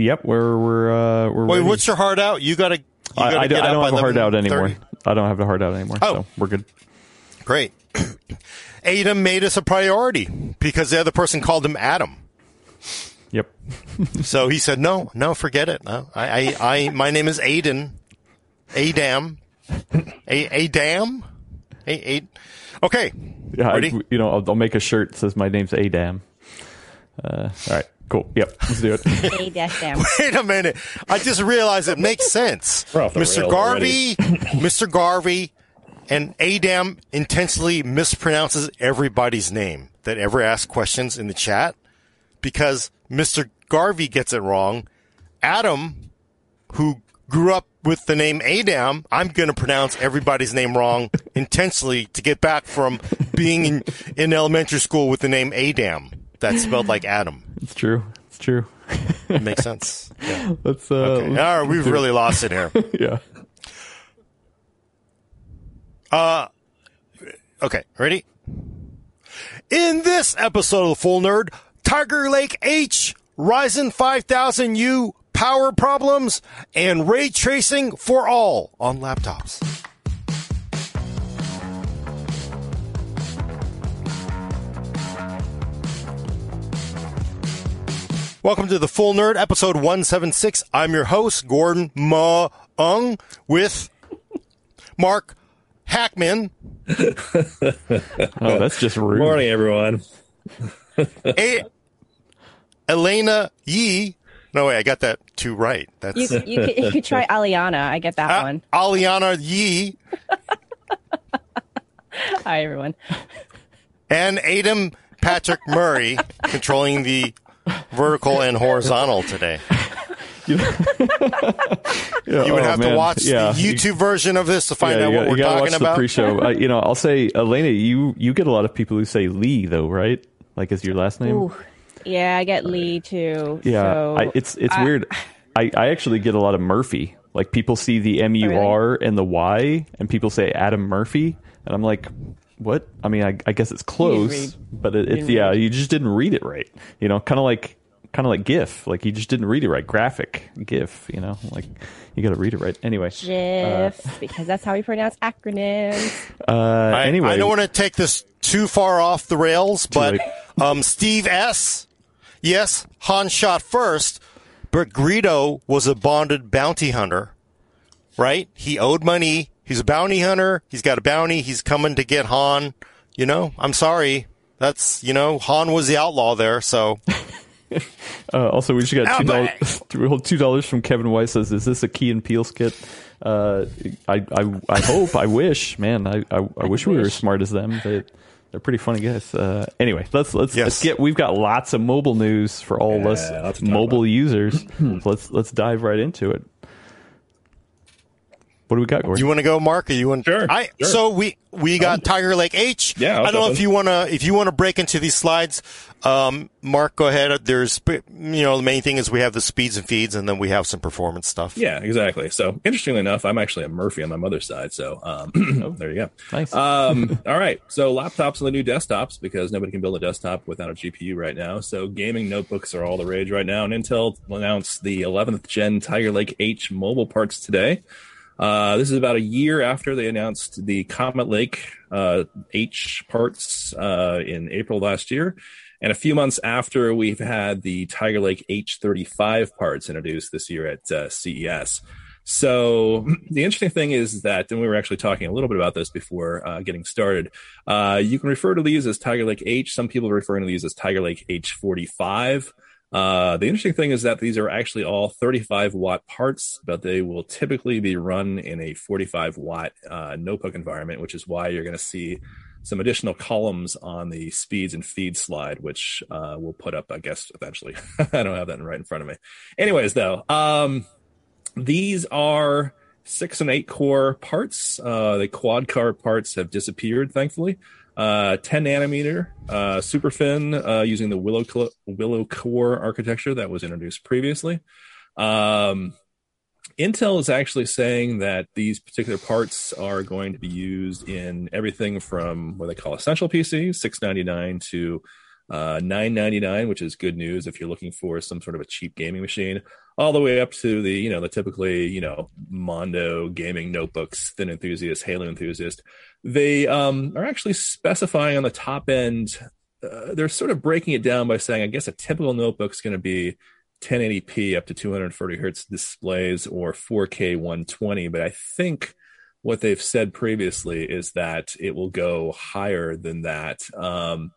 yep, we're we're uh, we're. Wait, ready. what's your heart out? You gotta. You I, gotta I, get don't- I don't have a heart out 11:30. anymore. I don't have a heart out anymore. Oh. So we're good. Great. Adam made us a priority because the other person called him Adam. Yep. So he said, "No, no, forget it. No, I, I, I my name is Aiden. Adam. A, Adam. A, a, okay. Yeah, I- you know, I'll, I'll make a shirt that says my name's Adam. Uh, all right, cool. Yep, let's do it. A dash down. Wait a minute. I just realized it makes sense. We're off the Mr. Garvey, Mr. Garvey, and Adam intentionally mispronounces everybody's name that ever asks questions in the chat because Mr. Garvey gets it wrong. Adam, who grew up with the name Adam, I'm going to pronounce everybody's name wrong intentionally to get back from being in, in elementary school with the name Adam. That's spelled like Adam. it's true. It's true. It makes sense. Yeah. Let's. Uh, Okay. let's- All right, we've really lost it here. yeah. Uh, okay, ready? In this episode of the Full Nerd, Tiger Lake H, Ryzen 5000U power problems, and ray tracing for all on laptops. Welcome to the Full Nerd, episode 176. I'm your host, Gordon Mah Ung, with Mark Hachman, Oh, that's just rude. Morning, everyone. A- Elena Yee. No way, I got that two right. That's You, you, could, you could try Alaina. I get that uh, one. Alaina Yee Hi, everyone. and Adam Patrick Murray controlling the vertical and horizontal today. You would oh, have to watch Yeah, the YouTube version of this to find yeah, out you what we're you talking watch about. The pre-show. uh, you know, I'll say, Elena, you you get a lot of people who say Lee though, right? Like is your last name. Ooh. Yeah, I get Lee too. Yeah, so I, it's it's weird. I, I actually get a lot of Murphy. Like people see the M U R and the Y, and people say Adam Murphy, and I'm like, what? I mean, I, I guess it's close, but it, it's yeah, read. you just didn't read it right. You know, kind of like kind of like GIF. Like you just didn't read it right. Graphic GIF. You know, like you got to read it right. Anyway, Jiff, because that's how we pronounce acronyms. uh, I, anyway, I don't want to take this too far off the rails, but um, Steve S. Yes, Han shot first, but Greedo was a bonded bounty hunter, right? He owed money. He's a bounty hunter. He's got a bounty. He's coming to get Han. You know, I'm sorry. That's you know, Han was the outlaw there. So Uh, also, we just got two dollars. Two dollars from Kevin Weiss says, "Is this a Key and Peele skit?" Uh, I, I, I hope. I wish, man. I, I, I wish we were as smart as them. They, they're pretty funny guys. Uh, anyway, let's let's Yes. let's get. We've got lots of mobile news for all Yeah, us lots to talk mobile about. users. let's let's dive right into it. What do we got, Gordon? you want to go, Mark? Or you want? Sure, I sure. so we we got Tiger Lake H. Yeah, I'll I don't know jump if in. you want to if you want to break into these slides. Um, Mark, go ahead. There's you know the main thing is we have the speeds and feeds, and then we have some performance stuff. Yeah, exactly. So, interestingly enough, I'm actually a Murphy on my mother's side. So, um, there you go. nice. Um, all right. So, laptops are the new desktops because nobody can build a desktop without a GPU right now. So, gaming notebooks are all the rage right now. And Intel announced the 11th gen Tiger Lake H mobile parts today. Uh, this is about a year after they announced the Comet Lake uh, H parts uh, in April last year. And a few months after we've had the Tiger Lake H35 parts introduced this year at uh, CES. So the interesting thing is that, and we were actually talking a little bit about this before uh, getting started. You can refer to these as Tiger Lake H. Some people are referring to these as Tiger Lake H45. Uh, the interesting thing is that these are actually all 35 watt parts, but they will typically be run in a 45 watt uh, notebook environment, which is why you're going to see some additional columns on the speeds and feed slide, which uh, we'll put up, I guess, eventually. I don't have that right in front of me. Anyways, though, um, these are six and eight core parts. Uh, the quad core parts have disappeared, thankfully. Uh, 10 nanometer uh, SuperFin uh, using the Willow Willow Cove architecture that was introduced previously. Um, Intel is actually saying that these particular parts are going to be used in everything from what they call essential PCs, six ninety nine to uh, nine ninety nine, which is good news if you're looking for some sort of a cheap gaming machine, all the way up to the you know the typically you know Mondo gaming notebooks, thin enthusiast, Halo enthusiast. They um, are actually specifying on the top end. Uh, they're sort of breaking it down by saying, I guess a typical notebook is going to be 1080p up to 240 hertz displays or 4K 120. But I think what they've said previously is that it will go higher than that. Um,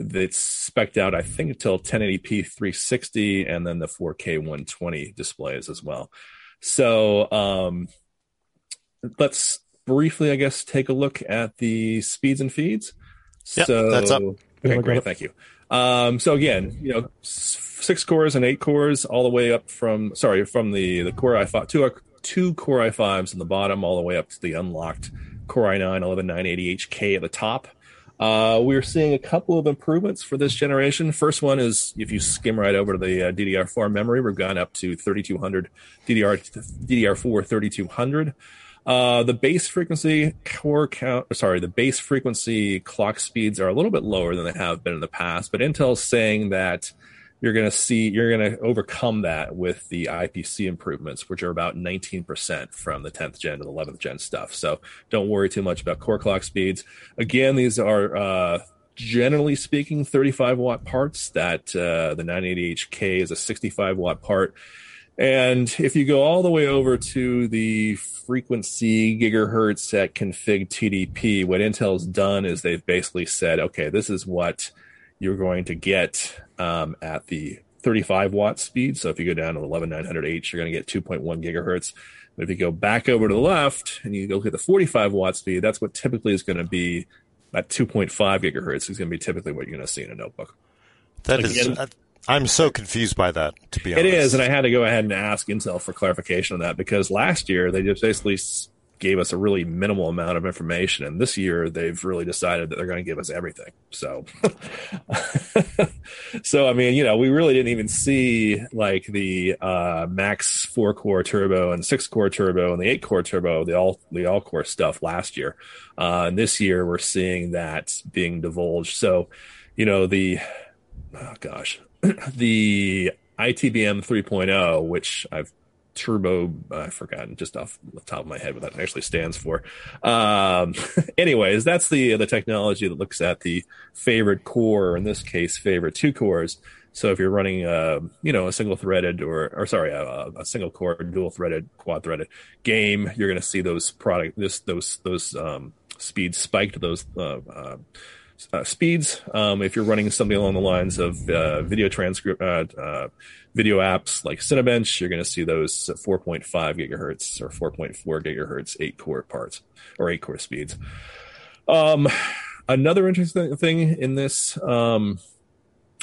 it's specked out, I think, until 1080p 360 and then the 4K 120 displays as well. So um, let's briefly, I guess, take a look at the speeds and feeds. Yep, so that's up. Okay, great, thank you. Um, so again, you know, six cores and eight cores, all the way up from sorry from the the Core i5 two two Core i5s in the bottom, all the way up to the unlocked Core i9 11980HK at the top. Uh, we're seeing a couple of improvements for this generation. First one is if you skim right over to the uh, DDR4 memory, we've gone up to 3200 DDR DDR4 3200. Uh, the base frequency core count, sorry, the base frequency clock speeds are a little bit lower than they have been in the past, but Intel's saying that you're going to see you're going to overcome that with the IPC improvements, which are about 19% from the 10th gen to the 11th gen stuff. So don't worry too much about core clock speeds. Again, these are uh, generally speaking 35 watt parts. That uh, the 980HK is a 65 watt part. And if you go all the way over to the frequency gigahertz at config TDP, what Intel's done is they've basically said, okay, this is what you're going to get um, at the 35 watt speed. So if you go down to 11900H, you're going to get 2.1 gigahertz. But if you go back over to the left and you go look at the 45 watt speed, that's what typically is going to be at 2.5 gigahertz is going to be typically what you're going to see in a notebook. That is, Again- I'm so confused by that, to be honest. It is, and I had to go ahead and ask Intel for clarification on that because last year they just basically gave us a really minimal amount of information, and this year they've really decided that they're going to give us everything. So, so I mean, you know, we really didn't even see like the uh, max four core turbo and six core turbo and the eight core turbo, the all the all core stuff last year, uh, and this year we're seeing that being divulged. So, you know, the oh gosh, the ITBM 3.0, which I've turbo, I've forgotten just off the top of my head what that actually stands for. Um, anyways, that's the the technology that looks at the favorite core, or in this case, favorite two cores. So if you're running, uh, you know, a single threaded or, or sorry, a, a single core, dual threaded, quad threaded game, you're going to see those product, this, those, those, um, speeds spiked those, uh, uh, uh, speeds. Um, if you're running something along the lines of uh, video transcript, uh, uh, video apps like Cinebench, you're going to see those at 4.5 gigahertz or 4.4 gigahertz eight core parts or eight core speeds. Um, another interesting thing in this um,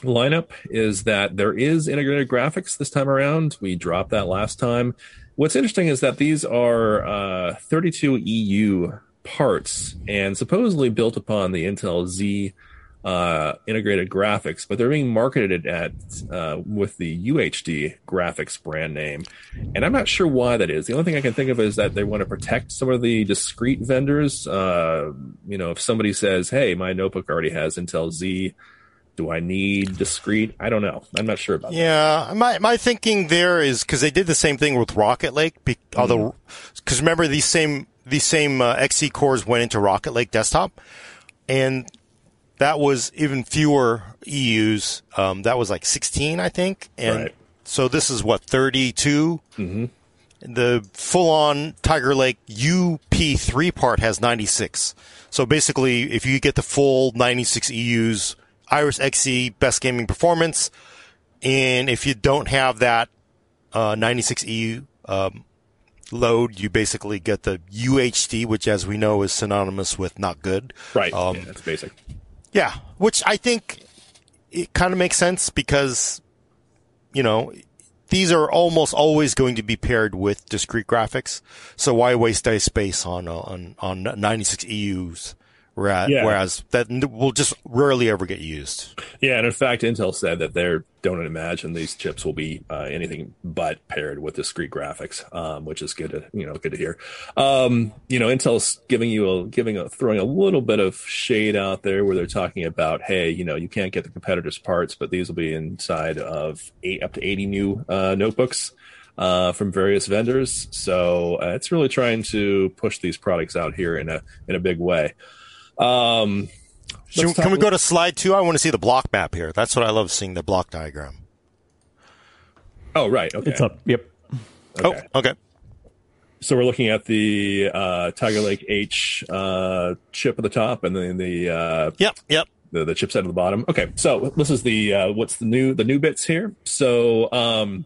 lineup is that there is integrated graphics this time around. We dropped that last time. What's interesting is that these are uh, 32 EU parts and supposedly built upon the Intel Xe uh, integrated graphics, but they're being marketed at uh, with the UHD graphics brand name, and I'm not sure why that is. The only thing I can think of is that they want to protect some of the discrete vendors. Uh, you know, if somebody says, "Hey, my notebook already has Intel Xe," do I need discrete? I don't know. I'm not sure about that. Yeah, my my thinking there is because they did the same thing with Rocket Lake. Be, Although, because remember these same these same uh, Xe cores went into Rocket Lake desktop, and that was even fewer EUs. Um, that was like 16, I think, and Right. so this is what 32. Mm-hmm. The full-on Tiger Lake UP3 part has 96. So basically, if you get the full 96 EUs, Iris XE best gaming performance, and if you don't have that uh, 96 EU um, load, you basically get the UHD, which, as we know, is synonymous with not good. Right. Um, yeah, that's basic. Yeah, which I think it kind of makes sense because, you know, these are almost always going to be paired with discrete graphics. So why waste space on on on 96 Whereas, Yeah. whereas that will just rarely ever get used. Yeah, and in fact, Intel said that they don't imagine these chips will be uh, anything but paired with discrete graphics, um, which is good to you know good to hear. Um, you know, Intel's giving you a giving a throwing a little bit of shade out there where they're talking about, hey, you know, you can't get the competitors' parts, but these will be inside of eight up to eighty new uh, notebooks. Uh, from various vendors, so uh, it's really trying to push these products out here in a in a big way. Um, Should- Let's can we go to slide two? I want to see the block map here. That's what I love seeing the block diagram. oh, right, okay, It's up. Yep. Okay. Oh, okay. So we're looking at the uh, Tiger Lake H uh, chip at the top, and then the, uh, Yep. Yep. the the chipset at the bottom. Okay, so this is the uh, what's the new the new bits here. So um,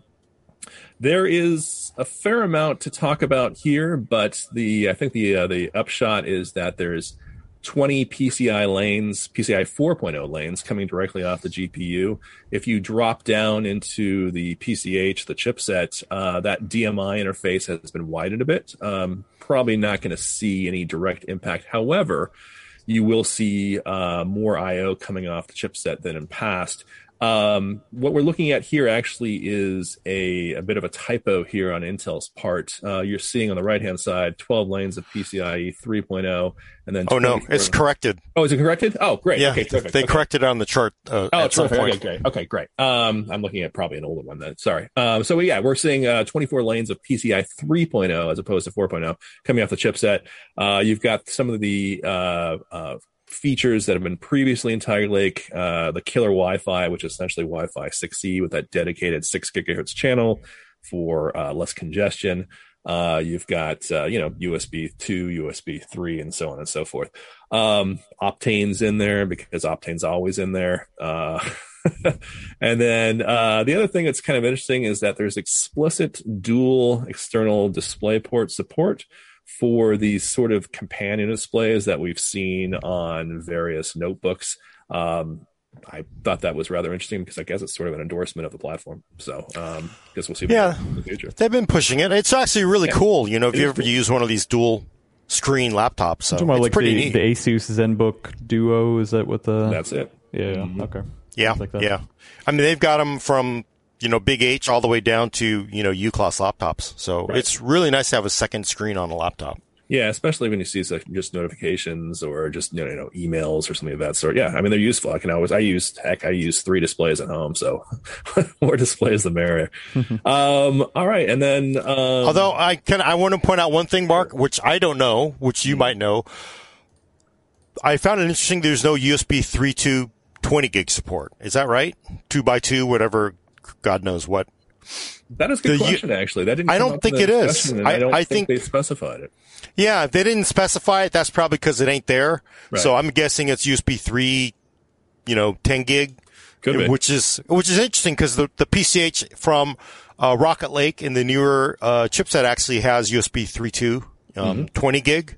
there is a fair amount to talk about here, but the I think the uh, the upshot is that there's 20 PCI lanes, PCI 4.0 lanes coming directly off the GPU. If you drop down into the PCH, the chipset, uh, that DMI interface has been widened a bit. Um, probably not going to see any direct impact. However, you will see uh, more I/O coming off the chipset than in past. Um, what we're looking at here actually is a, a bit of a typo here on Intel's part. Uh, you're seeing on the right hand side 12 lanes of PCIe 3.0, oh, and then Oh no, 24 it's corrected. Oh, is it corrected? Oh, great. Yeah, okay, terrific. they okay. corrected it on the chart uh, Oh, at terrific. Okay, great. Okay, great. Um, I'm looking at probably an older one then. Sorry. Um, so yeah, we're seeing uh, 24 lanes of PCI 3.0 as opposed to 4.0 coming off the chipset. Uh, you've got some of the uh, uh, features that have been previously in Tiger Lake, uh, the killer Wi-Fi, which is essentially Wi-Fi 6E with that dedicated six gigahertz channel for uh, less congestion. Uh, you've got uh, you know USB two, USB three, and so on and so forth. Um, Optane's in there because Optane's always in there. Uh, and then uh, the other thing that's kind of interesting is that there's explicit dual external display port support for these sort of companion displays that we've seen on various notebooks. Um, I thought that was rather interesting because I guess it's sort of an endorsement of the platform. So, um, I guess we'll see. Yeah. in the future. They've been pushing it. It's actually really Yeah. cool. You know, if It you ever cool. use one of these dual screen laptops, so it's like pretty the, neat. the Asus ZenBook Duo. Is that what the? That's it. yeah. Mhm. Okay. yeah, like yeah. I mean, they've got them from you know Big H all the way down to you know U class laptops. So Right. it's really nice to have a second screen on a laptop. Yeah, especially when you see like, just notifications or just you know, you know emails or something of that sort. Yeah, I mean they're useful. I can always I use heck I use three displays at home, so more displays the merrier. um, all right, and then um, Although I can, I want to point out one thing, Mark, which I don't know, which you might know. I found it interesting. There's no USB 3.2 20 gig support. Is that right? Two by two, whatever. God knows what. that is a good the question. Actually, that didn't. I don't think it is. I- I, don't I think, think- they specified it. Yeah, if they didn't specify it, that's probably because it ain't there. Right. So I'm guessing it's USB 3, you know, 10 gig. Could be. which is which is interesting because the the PCH from uh, Rocket Lake and the newer uh, chipset actually has USB 3.2, um, Mm-hmm. 20 gig.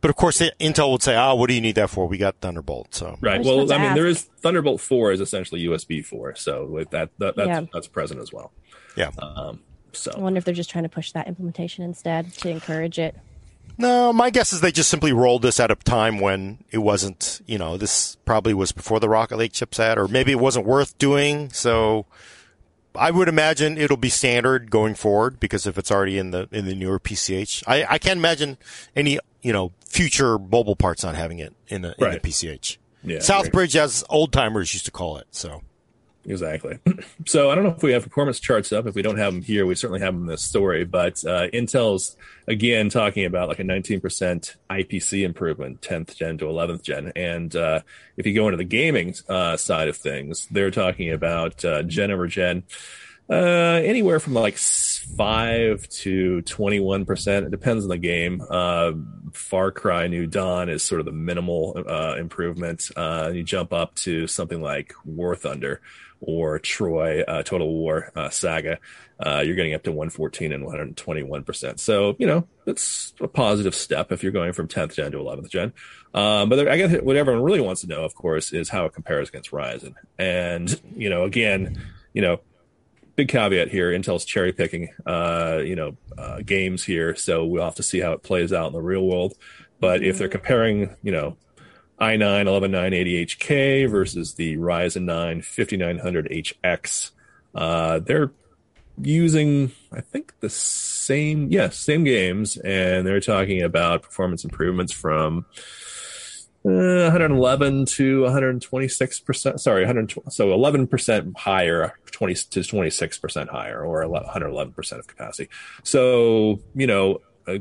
But of course, Intel would say, "Ah, what do you need that for? We got Thunderbolt." So Right. I Well, I to mean, there ask. is Thunderbolt four is essentially USB four, so with that, that that's Yeah. that's present as well. yeah, Um, so I wonder if they're just trying to push that implementation instead to encourage it. no, my guess is they just simply rolled this at a time when it wasn't. You know, this probably was before the Rocket Lake chipset, or maybe it wasn't worth doing. So I would imagine it'll be standard going forward because if it's already in the in the newer PCH, I, I can't imagine any you know future mobile parts not having it in the, in Right. the PCH. yeah, right. Southbridge, as old timers used to call it. So Exactly. So I don't know if we have performance charts up. If we don't have them here, we certainly have them in this story. But uh, Intel's again talking about like a 19% IPC improvement, 10th gen to 11th gen. And uh, if you go into the gaming uh, side of things, they're talking about uh, gen over gen. Uh, anywhere from like five to twenty-one percent. It depends on the game. Uh, Far Cry New Dawn is sort of the minimal uh, improvement. Uh, you jump up to something like War Thunder or Troy uh, Total War uh, Saga. Uh, you're getting up to 114 and 121 percent. So you know it's a positive step if you're going from 10th gen to 11th gen. Um, but I guess what everyone really wants to know, of course, is how it compares against Ryzen. And you know, again, you know, big caveat here intel's cherry picking uh you know uh, games here so we'll have to see how it plays out in the real world but if they're comparing you know i9 11980HK versus the Ryzen 9 5900HX. Uh, they're using, I think, the same, yes, same games, and they're talking about performance improvements from uh, 111 to 126 percent. Sorry, 100, so 11 percent higher, 20 to 26 percent higher, or 111 percent of capacity. So you know, uh,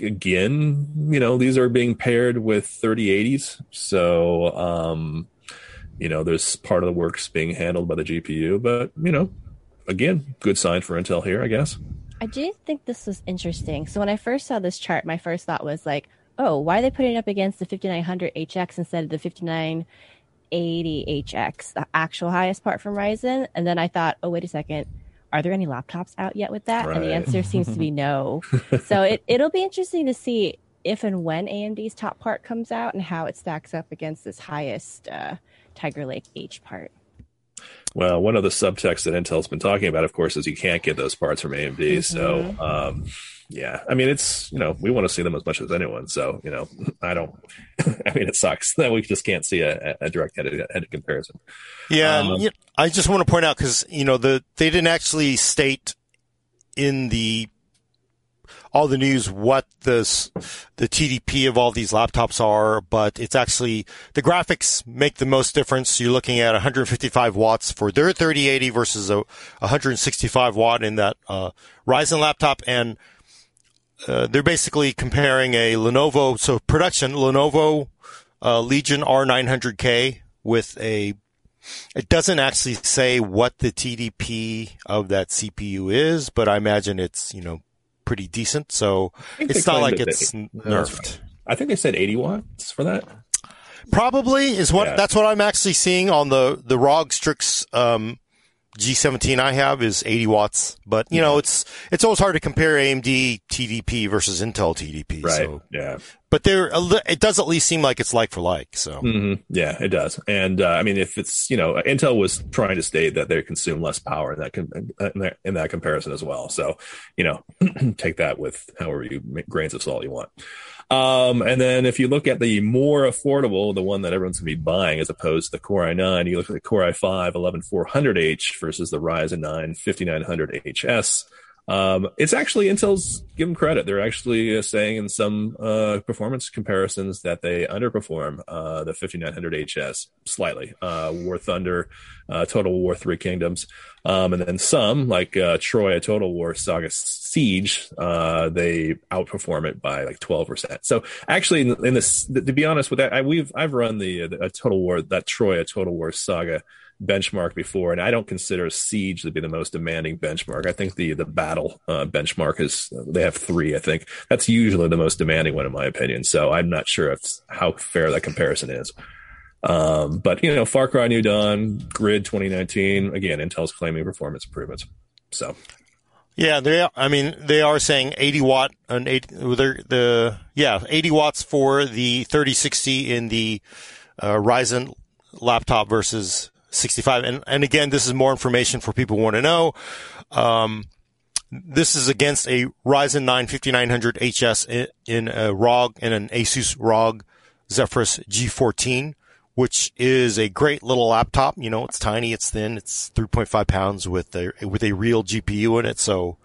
again, you know, these are being paired with 3080s. So um, you know, there's part of the works being handled by the GPU, but you know, again, good sign for Intel here, I guess. I do think this was interesting. So when I first saw this chart, my first thought was like, oh, why are they putting it up against the 5900HX instead of the 5980HX, the actual highest part from Ryzen? And then I thought, oh, wait a second. Are there any laptops out yet with that? Right. And the answer seems to be no. so it, it'll be interesting to see if and when AMD's top part comes out and how it stacks up against this highest uh, Tiger Lake H part. Well, one of the subtexts that Intel's been talking about, of course, is you can't get those parts from AMD. Mm-hmm. So, um, yeah, I mean, it's you know we want to see them as much as anyone. So, you know, I don't. I mean, it sucks that we just can't see a, a direct head-to-head comparison. Yeah, um, I just want to point out because you know the they didn't actually state in the all the news what this the TDP of all these laptops are, but it's actually the graphics make the most difference. You're looking at 155 watts for their 3080 versus a 165 watt in that uh, Ryzen laptop, and uh, they're basically comparing a Lenovo so production Lenovo uh, Legion R900K with a it doesn't actually say what the TDP of that CPU is, but I imagine it's, you know, pretty decent. So it's not like it's they, nerfed. I think they said 80 watts for that. Probably is what yeah. that's what I'm actually seeing on the the ROG Strix um, G17 I have is 80 watts, but you know it's it's always hard to compare AMD TDP versus Intel TDP. Right. So. Yeah. But there, it does at least seem like it's like for like. So. Mm-hmm. Yeah, it does. And uh, I mean, if it's you know, Intel was trying to state that they consume less power in that in that, in that comparison as well. So, you know, take that with however you grains of salt you want. Um, and then if you look at the more affordable, the one that everyone's going to be buying as opposed to the Core i9, you look at the Core i5 11400H versus the Ryzen 9 5900HS. Um, it's actually Intel's give them credit. They're actually uh, saying in some uh, performance comparisons that they underperform uh, the 5900HS slightly. Uh, War Thunder, uh, Total War Three Kingdoms, um, and then some like uh, Troy, Total War Saga Siege, they outperform it by like 12 percent. So actually, in, in, this, to be honest with that, I, we've I've run the, the Total War that Troy, a Total War Saga benchmark before, and I don't consider Siege to be the most demanding benchmark. I think the the battle uh, benchmark is they have three. I think that's usually the most demanding one in my opinion. So I'm not sure if how fair that comparison is. Um, but you know, Far Cry New Dawn, Grid 2019, again, Intel's claiming performance improvements. So. Yeah, they. I mean, they are saying 80 watt and 80. The yeah, 80 watts for the 3060 in the uh, Ryzen laptop versus 65. And, and again, this is more information for people who want to know. Um, this is against a Ryzen 9 5900 HS in, in a ROG in an Asus ROG Zephyrus G14, which is a great little laptop. You know, it's tiny, it's thin, it's 3.5 pounds with a with a real GPU in it, so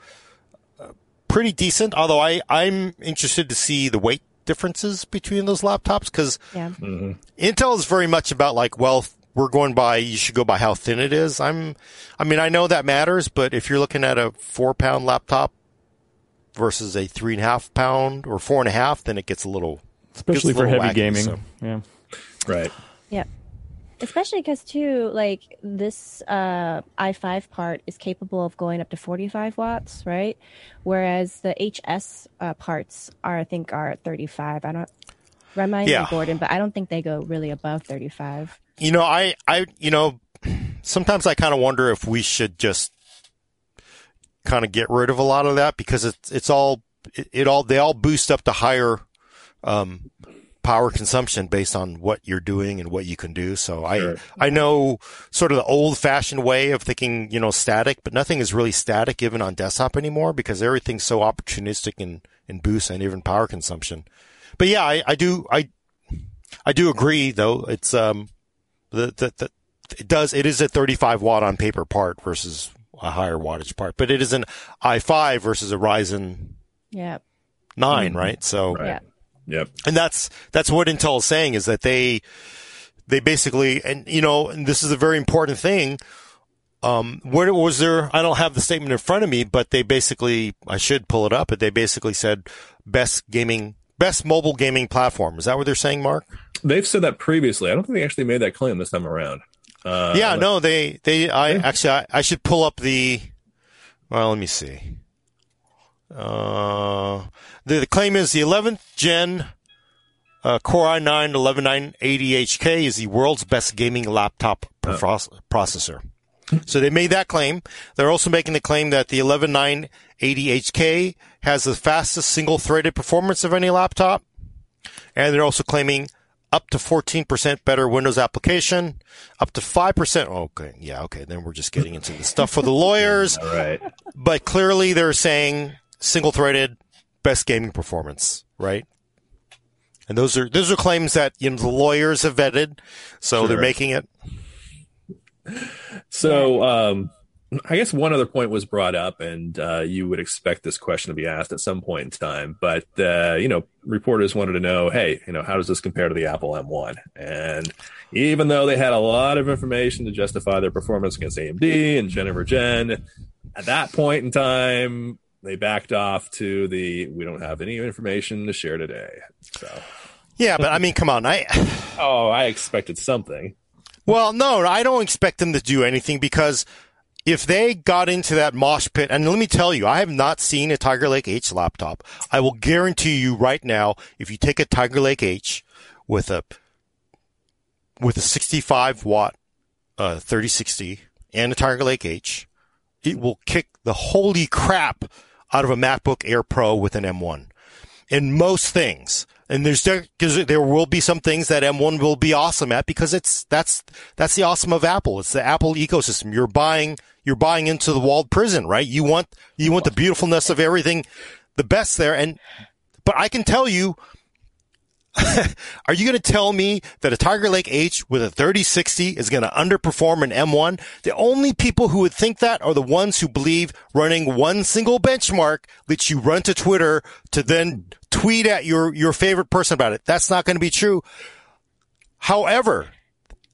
uh, pretty decent. Although I I'm interested to see the weight differences between those laptops because yeah. mm-hmm. Intel is very much about like well we're going by, you should go by how thin it is. I'm, I mean, I know that matters, but if you're looking at a four pound laptop versus a three and a half pound or four and a half, then it gets a little, especially a for little heavy wacky, gaming. So. Yeah. Right. Yeah. Especially because too, like this uh, i5 part is capable of going up to 45 watts, right? Whereas the HS uh, parts are, I think, are 35. I don't remind yeah. me, Gordon, but I don't think they go really above 35. You know, I, I, you know, sometimes I kind of wonder if we should just kind of get rid of a lot of that because it's, it's all, it, it all, they all boost up to higher, um, power consumption based on what you're doing and what you can do. So I, I know sort of the old fashioned way of thinking, you know, static, but nothing is really static even on desktop anymore because everything's so opportunistic in, in boost and even power consumption. But yeah, I, I do, I, I do agree, though. It's um, the, the, the it does it is a 35 watt on paper part versus a higher wattage part, but it is an i5 versus a Ryzen Yeah. 9, right? So Right. Yeah. Yep. and that's that's what Intel is saying is that they they basically and you know and this is a very important thing. Um, where was there? I don't have the statement in front of me, but they basically I should pull it up. But they basically said best gaming, best mobile gaming platform. Is that what they're saying, Mark? They've said that previously. I don't think they actually made that claim this time around. Uh, yeah, no, they they I actually I, I should pull up the. Well, let me see. Uh, the, the claim is the 11th gen uh, Core i9 11980HK is the world's best gaming laptop proce- processor. So they made that claim. They're also making the claim that the 11980HK has the fastest single-threaded performance of any laptop, and they're also claiming up to 14% better Windows application, up to 5%. Okay, yeah, okay. Then we're just getting into the stuff for the lawyers All right. but clearly they're saying single threaded best gaming performance, right? And those are those are claims that you know the lawyers have vetted, so they're making it. So, um, I guess one other point was brought up, and uh, you would expect this question to be asked at some point in time. But uh, you know, reporters wanted to know, hey, you know, how does this compare to the Apple M1? And even though they had a lot of information to justify their performance against AMD and Jennifer Gen, at that point in time, they backed off to the we don't have any information to share today. So, Yeah, but I mean, come on, I oh, I expected something. well, no, I don't expect them to do anything because if they got into that mosh pit, and let me tell you, I have not seen a Tiger Lake H laptop. I will guarantee you right now, if you take a Tiger Lake H with a with a 65 watt uh, 3060 and a Tiger Lake H, it will kick the holy crap out of a MacBook Air Pro with an M1 in most things. And there's there, 'cause there will be some things that M1 will be awesome at because it's that's that's the awesome of Apple. It's the Apple ecosystem. You're buying you're buying into the walled prison, right? You want you want the beautifulness of everything, the best there. And but I can tell you, are you going to tell me that a Tiger Lake H with a 3060 is going to underperform an M1? The only people who would think that are the ones who believe running one single benchmark lets you run to Twitter to then tweet at your, your favorite person about it. That's not going to be true. However,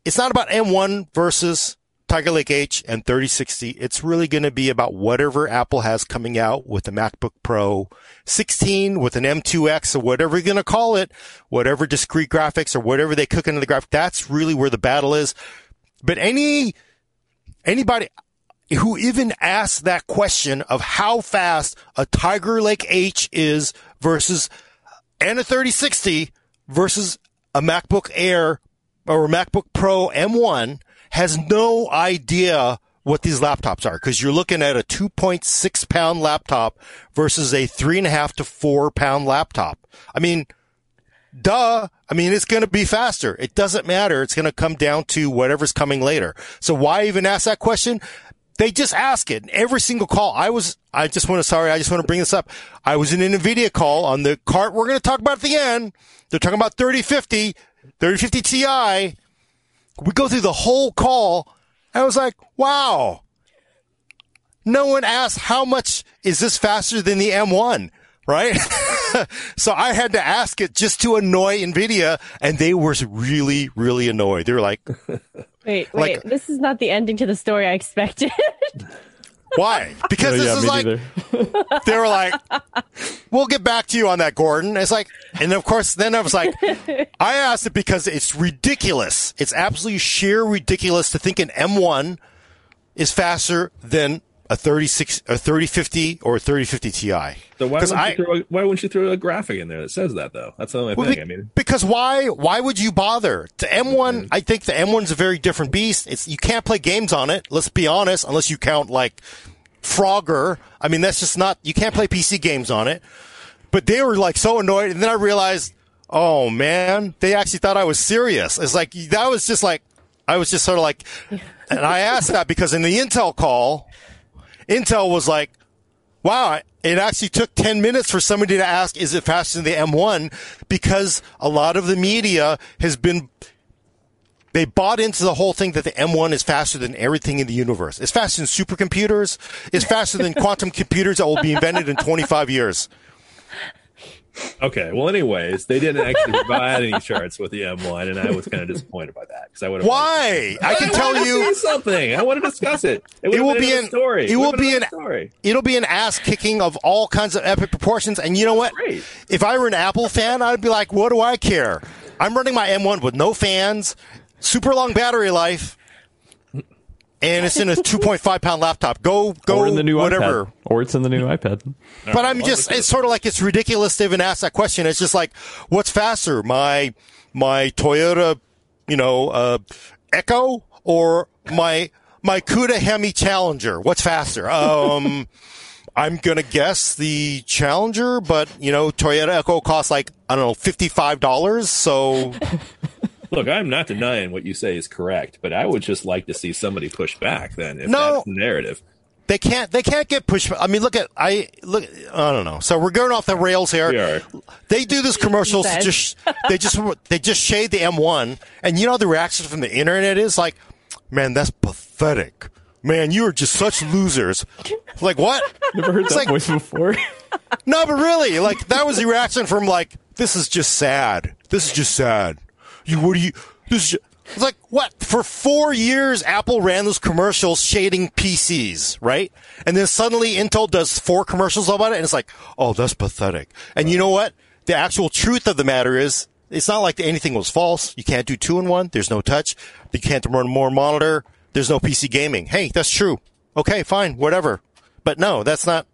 it's not about M1 versus Tiger Lake H and 3060. It's really going to be about whatever Apple has coming out with the MacBook Pro 16 with an M2X or whatever you're going to call it, whatever discrete graphics or whatever they cook into the graphic. That's really where the battle is. But any, anybody who even asks that question of how fast a Tiger Lake H is versus and a 3060 versus a MacBook Air or a MacBook Pro M1 has no idea what these laptops are because you're looking at a 2.6 pound laptop versus a three and a half to four pound laptop. I mean, duh. I mean, it's going to be faster. It doesn't matter. It's going to come down to whatever's coming later. So why even ask that question? They just ask it. Every single call. I was, I just want to, sorry, I just want to bring this up. I was in an NVIDIA call on the cart we're going to talk about at the end. They're talking about 3050, 3050 Ti. We go through the whole call. I was like, wow. No one asked how much is this faster than the M1, right? so I had to ask it just to annoy NVIDIA and they were really, really annoyed. They were like, Wait, wait. Like- this is not the ending to the story I expected. why? Because Oh, this yeah, is like, they were like, we'll get back to you on that, Gordon. It's like, and of course, then I was like, I asked it because it's ridiculous. It's absolutely sheer ridiculous to think an M1 is faster than a 36, a 3050 or a 3050 Ti. So why wouldn't, I- you throw a, why wouldn't you throw a graphic in there that says that though? That's the only Well, thing. be- I mean, because why? Why would you bother? The M1, mm-hmm. I think the M1's a very different beast. It's you can't play games on it. Let's be honest, unless you count like Frogger. I mean, that's just not. You can't play PC games on it. But they were like so annoyed, and then I realized, oh man, they actually thought I was serious. It's like that was just like I was just sort of like, and I asked that because in the Intel call, Intel was like, Wow, it actually took 10 minutes for somebody to ask, is it faster than the M1? Because a lot of the media has been, they bought into the whole thing that the M1 is faster than everything in the universe. It's faster than supercomputers. It's faster than quantum computers that will be invented in 25 years. Okay. Well, anyways, they didn't actually provide any charts with the M1, and I was kind of disappointed by that because I would have. Why? I can tell wanted to you. something. I want to discuss it. It, It will be an story. It will be an story. It'll be an ass kicking of all kinds of epic proportions. And you know what? Great. If I were an Apple fan, I'd be like, what do I care? I'm running my M1 with no fans, super long battery life, and it's in a 2.5 pound laptop. Go, go, or in the new whatever. iPad, or it's in the new iPad. But I'm just, it's sort of like it's ridiculous to even ask that question. It's just like, what's faster, my, my Toyota, you know, uh, Echo or my, my Cuda Hemi Challenger? What's faster? Um, I'm gonna guess the Challenger, but you know, Toyota Echo costs like, I don't know, $55. So Look, I'm not denying what you say is correct, but I would just like to see somebody push back. Then, if No. that's the narrative. they can't, they can't get pushed. I mean, look at, I, look, I don't know. So we're going off the rails here. We are. They do this commercials to just they just they just shade the M1, and you know the reaction from the internet is like, "Man, that's pathetic. Man, you are just such losers." Like what? Never heard It's that like- voice before. No, but really, like that was the reaction from like, "This is just sad. This is just sad." You what do you? This is it's like what? For four years, Apple ran those commercials shading PCs, right? And then suddenly Intel does four commercials about it, and it's like, oh, that's pathetic. And you know what? The actual truth of the matter is, it's not like anything was false. You can't do two in one. There's no touch. You can't run more monitor. There's no PC gaming. Hey, that's true. Okay, fine, whatever. But no, that's not.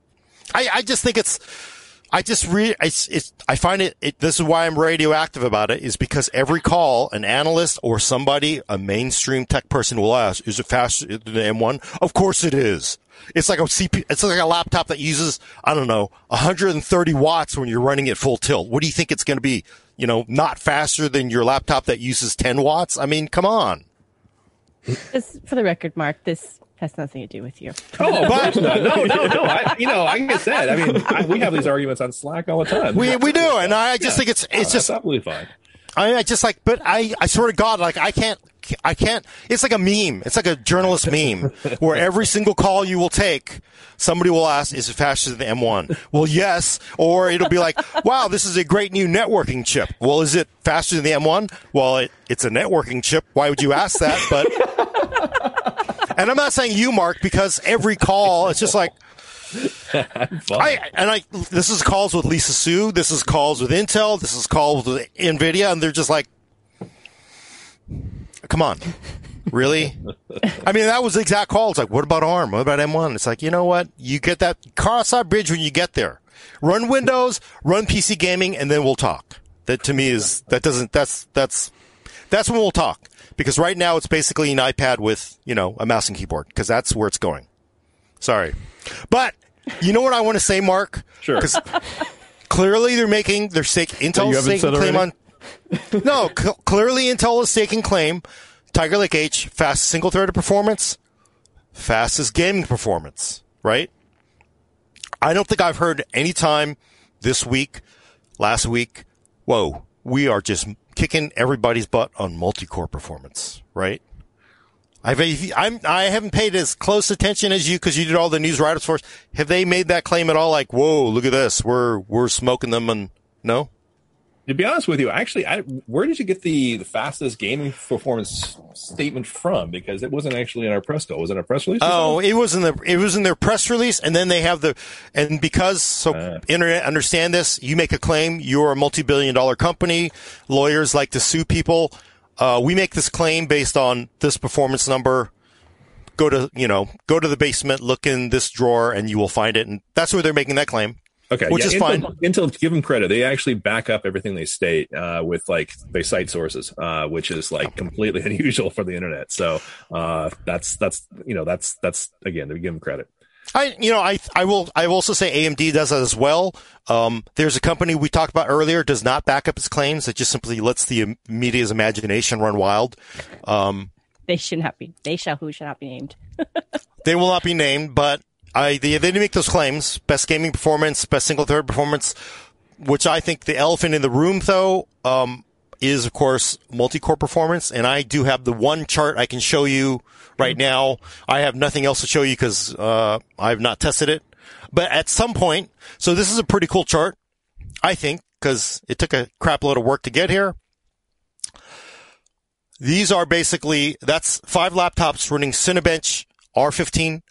I, I just think it's. I just re it's, it's I find it, it. This is why I'm radioactive about it. Is because every call, an analyst or somebody, a mainstream tech person will ask, "Is it faster than the M1?" Of course it is. It's like a CP. It's like a laptop that uses I don't know 130 watts when you're running it full tilt. What do you think it's going to be? You know, not faster than your laptop that uses 10 watts. I mean, come on. Just for the record, Mark, this has nothing to do with you. Oh, but no, no, no, no. I, you know, like I said, I mean, I, we have these arguments on Slack all the time. We we do, and I just think it's Oh, it's just that's absolutely fine. I, I just like, but I, I swear to God, like I can't, I can't. It's like a meme. It's like a journalist meme where every single call you will take, somebody will ask, "Is it faster than the M1?" Well, yes. Or it'll be like, "Wow, this is a great new networking chip." Well, is it faster than the M1? Well, it, it's a networking chip. Why would you ask that? But, and I'm not saying you, Mark, because every call, it's just like. I and I this is calls with Lisa Su. this is calls with Intel, this is calls with Nvidia, and they're just like, come on, really? I mean, that was the exact call. It's like, what about ARM? What about M1? It's like, you know what? You get that cross that bridge when you get there. Run Windows, run PC gaming, and then we'll talk. That to me is that doesn't that's that's that's when we'll talk because right now it's basically an iPad with you know a mouse and keyboard because that's where it's going. Sorry, but you know what I want to say, Mark? Sure. Because clearly they're making their stake. Intel is staking claim on. no, clearly Intel is staking claim. Tiger Lake H, fastest single-threaded performance, fastest gaming performance. Right? I don't think I've heard any time this week, last week. Whoa, we are just kicking everybody's butt on multi-core performance. Right? I've, I'm, I haven't paid as close attention as you because you did all the news write-ups for us. Have they made that claim at all? Like, whoa, look at this. We're, we're smoking them and no? To be honest with you, actually, I, where did you get the, the fastest gaming performance statement from? Because it wasn't actually in our press call. Was it in our press release? Oh, it was in the it was in their press release, and then they have the and because so Uh. internet understand this, you make a claim, you're a multi-billion dollar company. Lawyers like to sue people. Uh, we make this claim based on this performance number. Go to you know go to the basement, look in this drawer, and you will find it. And that's where they're making that claim. Okay, which yeah, is Intel, fine. Intel, give them credit. They actually back up everything they state uh, with like they cite sources, uh, which is like completely unusual for the internet. So uh, that's that's you know that's that's again to give them credit. I, you know, I, I will, I will also say AMD does that as well. Um, there's a company we talked about earlier does not back up its claims. It just simply lets the media's imagination run wild. Um, They should not be. They shall who shall not be named. they will not be named, but I they, they didn't make those claims. Best gaming performance, best single thread performance, which I think the elephant in the room though um, is of course multi-core performance. And I do have the one chart I can show you right now. I have nothing else to show you because uh, I've not tested it. But at some point, so this is a pretty cool chart, I think, because it took a crap load of work to get here. These are basically, that's five laptops running Cinebench R15,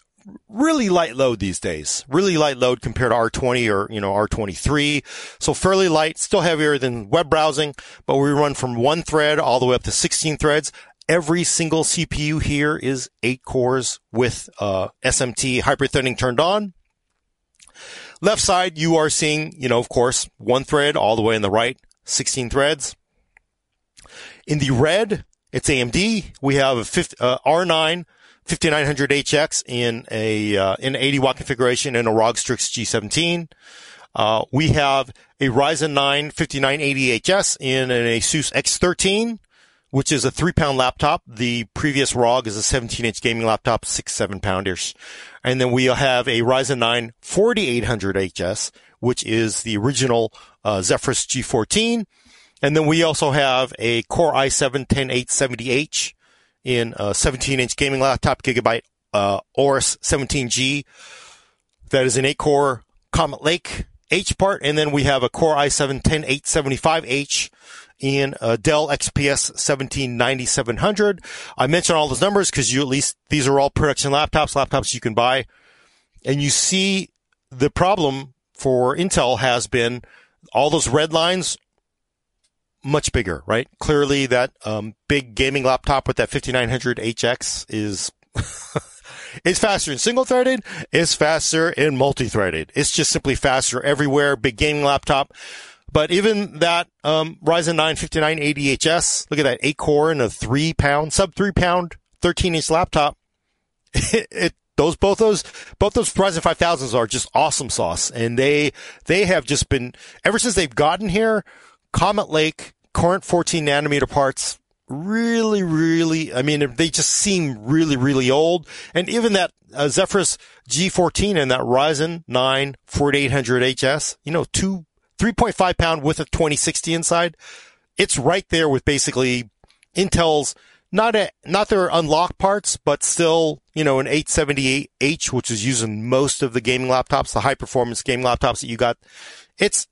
really light load these days. Really light load compared to R20 or, you know, R23. So fairly light, still heavier than web browsing, but we run from one thread all the way up to 16 threads. Every single CPU here is eight cores with, uh, SMT hyperthreading turned on. Left side, you are seeing, you know, of course, one thread all the way in the right, 16 threads. In the red, it's AMD. We have a 50, uh, R9 5900HX in a uh, in 80 watt configuration in a ROG Strix G17. Uh, we have a Ryzen 9 5980HS in an Asus X13, which is a three pound laptop. The previous ROG is a 17 inch gaming laptop, six, seven pounders. And then we have a Ryzen 9 4800HS, which is the original uh, Zephyrus G14 and then we also have a Core i7 10870H in a 17 inch gaming laptop, Gigabyte, uh, Aorus 17G. That is an 8 core Comet Lake H part. And then we have a Core i7 10875H in a Dell XPS 179700. I mention all those numbers because you at least, these are all production laptops, laptops you can buy. And you see the problem for Intel has been all those red lines much bigger, right? Clearly that um, big gaming laptop with that 5900 HX is it's faster in single threaded, it's faster in multi-threaded. It's just simply faster everywhere, big gaming laptop. But even that um, Ryzen 9 5980HS, look at that, 8 core and a 3 pound, sub 3 pound, 13 inch laptop. It, it those both those both those Ryzen 5000s are just awesome sauce, and they they have just been ever since they've gotten here. Comet Lake current 14 nanometer parts really, really, I mean, they just seem really, really old. And even that uh, Zephyrus G14 and that Ryzen 9 4800HS, you know, two, 3.5 pound with a 2060 inside. It's right there with basically Intel's not a, not their unlocked parts, but still, you know, an 878H, which is using most of the gaming laptops, the high performance game laptops that you got. It's,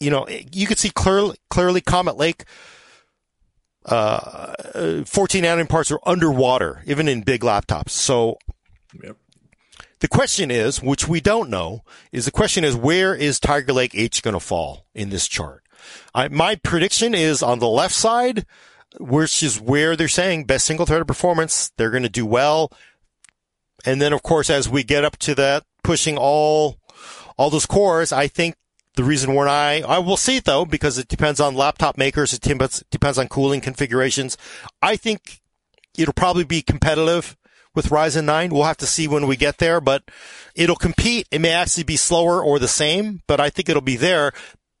you know, you could see clearly, clearly Comet Lake, uh, 14 nanometer parts are underwater, even in big laptops. So Yep. the question is, which we don't know, is the question is where is Tiger Lake H going to fall in this chart? I, my prediction is on the left side, which is where they're saying best single threaded performance. They're going to do well. And then of course, as we get up to that, pushing all, all those cores, I think the reason we're not, I will see though, because it depends on laptop makers. It depends, on cooling configurations. I think it'll probably be competitive with Ryzen 9. We'll have to see when we get there, but it'll compete. It may actually be slower or the same, but I think it'll be there.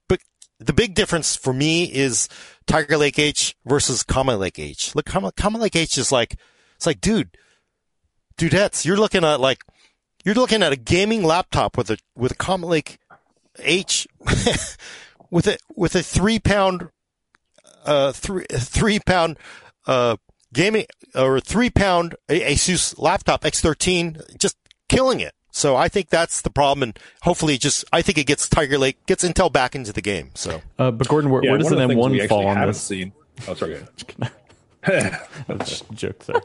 But the big difference for me is Tiger Lake H versus Comet Lake H. Look, Comet, Comet Lake H is like, it's like, dude, dudettes, you're looking at like, you're looking at a gaming laptop with a, with a Comet Lake H with a, with a three pound, uh, three, three pound, uh, gaming or three pound Asus laptop X13, just killing it. So I think that's the problem, and hopefully, just I think it gets Tiger Lake gets Intel back into the game. So, Uh, but Gordon, where, Yeah, where does an the M1 fall on haven't this? Seen. Oh, sorry. go. That's just a joke, sorry.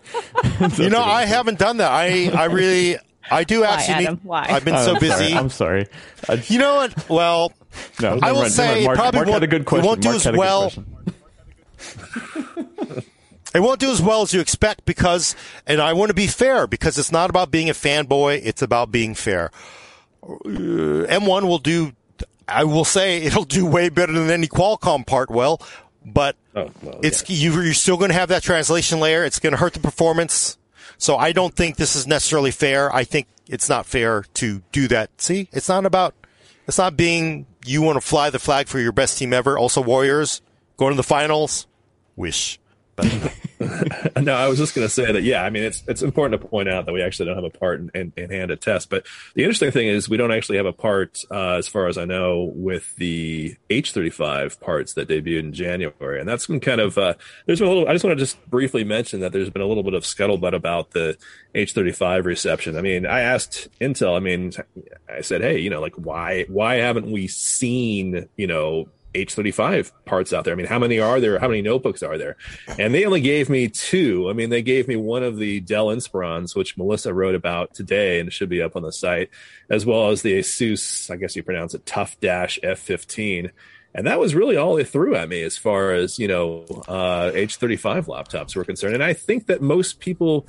you know, I haven't done that. I I really I do Why, actually. Adam? Why? I've been Oh, so I'm sorry. busy. I'm sorry. I, You know what? Well, no, I will mind, say never. Mark, probably Mark won't- a good question. won't do Mark as had a good well- It won't do as well as you expect because, and I want to be fair because it's not about being a fanboy. It's about being fair. Uh, M1 will do, I will say it'll do way better than any Qualcomm part Well, but Oh, well, it's, you, you're still going to have that translation layer. It's going to hurt the performance. So I don't think this is necessarily fair. I think it's not fair to do that. See, it's not about, it's not being, you want to fly the flag for your best team ever. Also Warriors going to the finals. Wish. But no, I was just going to say that. Yeah, I mean, it's it's important to point out that we actually don't have a part in, in, in hand to test. But the interesting thing is, we don't actually have a part, uh, as far as I know, with the H35 parts that debuted in January, and that's been kind of. Uh, there's been a little. I just want to just briefly mention that there's been a little bit of scuttlebutt about the H35 reception. I mean, I asked Intel. I mean, I said, hey, you know, like why why haven't we seen you know H35 parts out there. I mean, how many are there? How many notebooks are there? And they only gave me two. I mean, they gave me one of the Dell Inspirons, which Melissa wrote about today and it should be up on the site, as well as the Asus, I guess you pronounce it TUF Dash F15. And that was really all they threw at me as far as, you know, uh, H35 laptops were concerned. And I think that most people,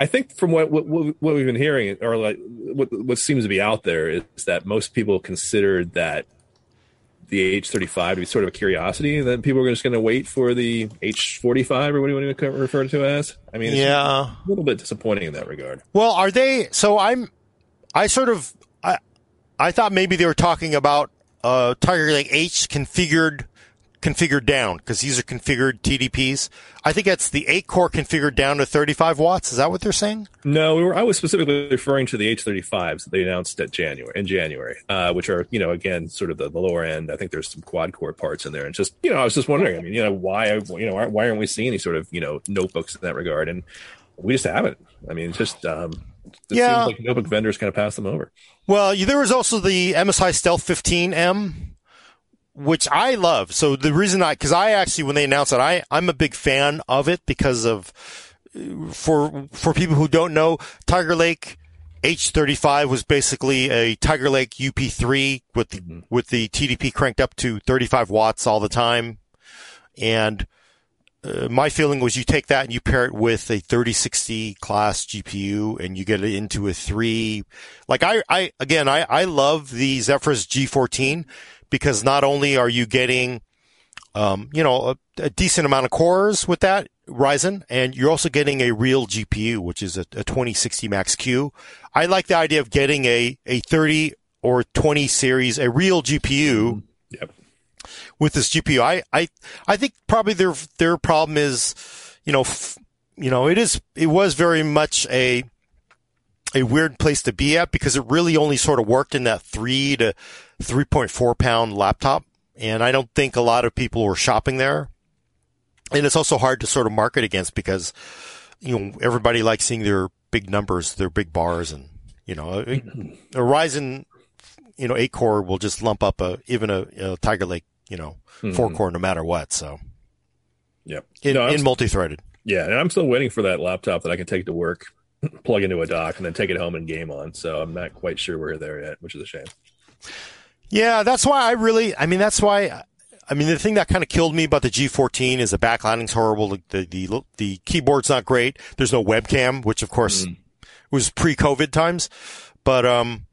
I think from what, what, what we've been hearing or like what, what seems to be out there is that most people considered that the H35 to be sort of a curiosity, and then people are just going to wait for the H45 or what do you want to refer to as? I mean, yeah, a little bit disappointing in that regard. Well, are they? So I'm, I sort of, I, I thought maybe they were talking about uh, Tiger Lake H configured configured down because these are configured TDPs. I think that's the eight core configured down to 35 watts. Is that what they're saying? No, we were, I was specifically referring to the H35s that they announced at January in January, uh, which are you know again sort of the, the, lower end. I think there's some quad core parts in there, and just you know I was just wondering. I mean, you know why you know why aren't we seeing any sort of you know notebooks in that regard? And we just haven't. I mean, it's just um, it yeah. seems like notebook vendors kind of pass them over. Well, there was also the MSI Stealth 15M which I love. So the reason I, cause I actually, when they announced it, I, I'm a big fan of it because of, for, for people who don't know, Tiger Lake H35 was basically a Tiger Lake UP3 with the, mm-hmm. with the TDP cranked up to 35 watts all the time. And, uh, my feeling was you take that and you pair it with a 3060 class GPU and you get it into a three. Like I, I, again, I, I love the Zephyrus G14 because not only are you getting, um, you know, a, a, decent amount of cores with that Ryzen, and you're also getting a real GPU, which is a, a 2060 Max Q. I like the idea of getting a, a 30 or 20 series, a real GPU. Yep. With this GPU, I, I, I think probably their, their problem is, you know, f- you know, it is, it was very much a, a weird place to be at because it really only sort of worked in that three to 3.4 pound laptop. And I don't think a lot of people were shopping there. And it's also hard to sort of market against because, you know, everybody likes seeing their big numbers, their big bars and, you know, a, a Ryzen, you know, eight core will just lump up a, even a, a Tiger Lake, you know, mm-hmm. four core no matter what. So. Yep. In, no, in multi-threaded. Yeah. And I'm still waiting for that laptop that I can take to work plug into a dock and then take it home and game on. So I'm not quite sure we're there yet, which is a shame. Yeah, that's why I really, I mean, that's why, I mean, the thing that kind of killed me about the G14 is the backlighting's horrible. The, the, the, the keyboard's not great. There's no webcam, which of course mm. was pre-COVID times. But, um,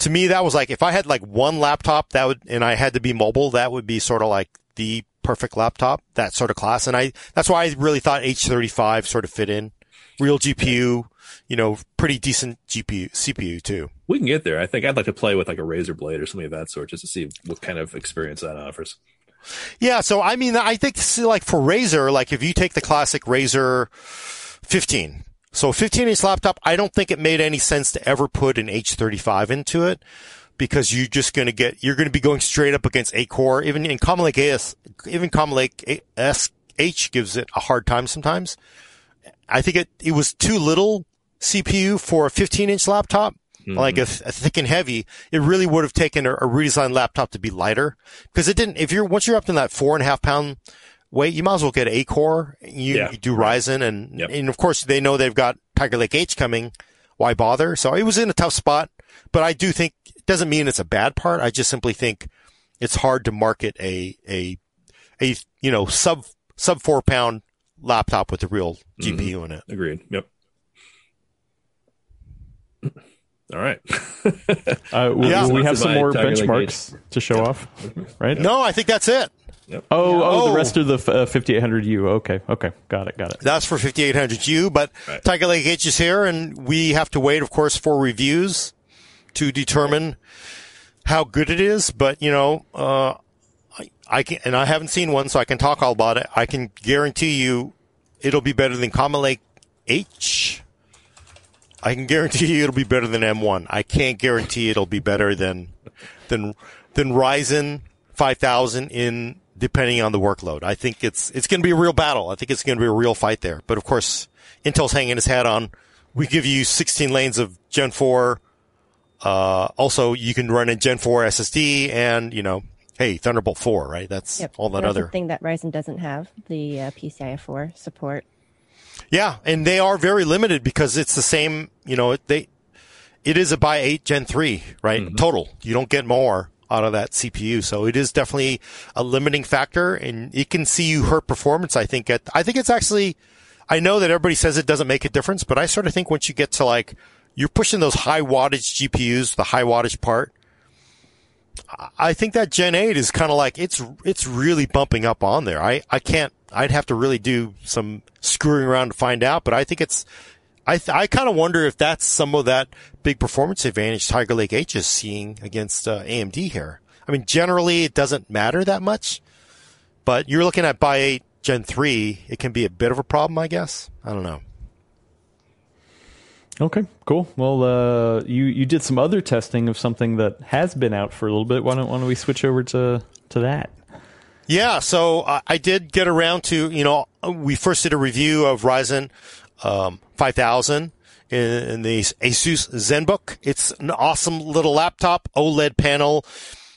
to me, that was like, if I had like one laptop that would, and I had to be mobile, that would be sort of like the perfect laptop, that sort of class. And I, that's why I really thought H35 sort of fit in. Real GPU, you know, pretty decent GPU, CPU too. We can get there. I think I'd like to play with like a Razer Blade or something of that sort just to see what kind of experience that offers. Yeah. So, I mean, I think like for Razer, like if you take the classic Razer 15, so 15 inch laptop, I don't think it made any sense to ever put an H35 into it because you're just going to get, you're going to be going straight up against a core. Even in Comet Lake AS, even Comet Lake S H gives it a hard time sometimes. I think it, it was too little CPU for a 15 inch laptop, mm-hmm. like a, a, thick and heavy, it really would have taken a, a, redesigned laptop to be lighter because it didn't, if you're, once you're up to that four and a half pound weight, you might as well get a core. You, yeah. you do Ryzen and, yep. and of course they know they've got Tiger Lake H coming. Why bother? So it was in a tough spot, but I do think it doesn't mean it's a bad part. I just simply think it's hard to market a, a, a, you know, sub, sub four pound laptop with a real mm-hmm. GPU in it. Agreed. Yep. All right. uh, we, yeah. we have some more benchmarks to show off, right? No, I think that's it. Yep. Oh, oh, oh, the rest of the uh, 5800U. Okay, okay, got it, got it. That's for 5800U, but right. Tiger Lake H is here, and we have to wait, of course, for reviews to determine how good it is. But you know, uh, I, can, and I haven't seen one, so I can talk all about it. I can guarantee you, it'll be better than Comet Lake H. I can guarantee you it'll be better than M1. I can't guarantee it'll be better than than than Ryzen 5000 in depending on the workload. I think it's it's going to be a real battle. I think it's going to be a real fight there. But of course, Intel's hanging his hat on. We give you 16 lanes of Gen 4. Uh, also, you can run a Gen 4 SSD, and you know, hey, Thunderbolt 4, right? That's Yep. all that That's other. the thing that Ryzen doesn't have the uh, PCIe 4 support. Yeah, and they are very limited because it's the same. You know, they it is a by eight Gen three, right? Total. You don't get more out of that CPU, so it is definitely a limiting factor, and it can see you hurt performance. I think at I think it's actually. I know that everybody says it doesn't make a difference, but I sort of think once you get to like you're pushing those high wattage GPUs, the high wattage part. I- think that Gen 8 is kind of like it's it's really bumping up on there. I I can't I'd have to really do some screwing around to find out, but I think it's I th- I kind of wonder if that's some of that big performance advantage Tiger Lake H is seeing against uh, AMD here. I mean, generally it doesn't matter that much, but you're looking at by 8 Gen 3, it can be a bit of a problem, I guess. I don't know. Okay, cool. Well, uh, you you did some other testing of something that has been out for a little bit. Why don't why don't we switch over to to that? Yeah, so uh, I did get around to, you know, we first did a review of Ryzen um, 5000 in, in the Asus ZenBook. It's an awesome little laptop, OLED panel,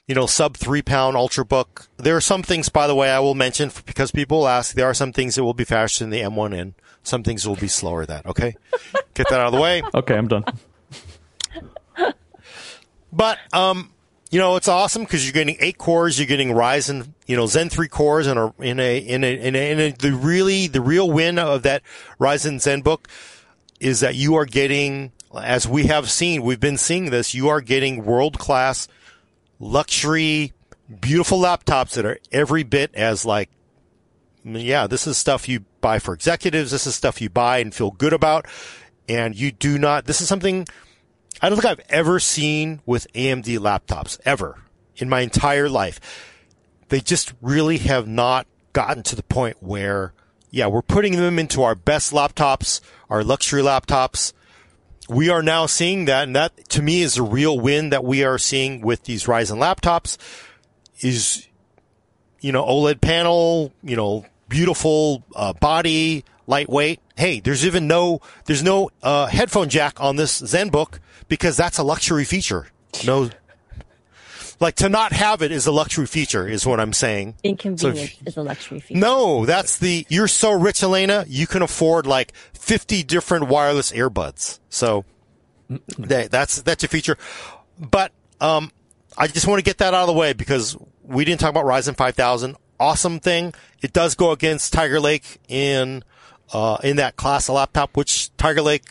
you know, sub three pound ultrabook. There are some things, by the way, I will mention because people ask. There are some things that will be faster than the M1N. Some things will be slower. That okay? Get that out of the way. Okay, I'm done. But um, you know, it's awesome because you're getting eight cores, you're getting Ryzen, you know, Zen three cores, and a, in a in a in a, in a the really the real win of that Ryzen ZenBook is that you are getting, as we have seen, we've been seeing this, you are getting world class luxury, beautiful laptops that are every bit as like, yeah, this is stuff you buy for executives. This is stuff you buy and feel good about. And you do not, this is something I don't think I've ever seen with AMD laptops ever in my entire life. They just really have not gotten to the point where, yeah, we're putting them into our best laptops, our luxury laptops. We are now seeing that, and that to me is a real win that we are seeing with these Ryzen laptops is, you know, OLED panel, you know, beautiful uh, body, lightweight. Hey, there's even no, there's no uh, headphone jack on this ZenBook because that's a luxury feature. No, like to not have it is a luxury feature, is what I'm saying. Inconvenience is a luxury feature. No, that's the, you're so rich, Alaina, you can afford like 50 different wireless earbuds. So that, that's, that's a feature. But, um, I just want to get that out of the way because we didn't talk about Ryzen 5000. Awesome thing. It does go against Tiger Lake in, uh, in that class of laptop, which Tiger Lake,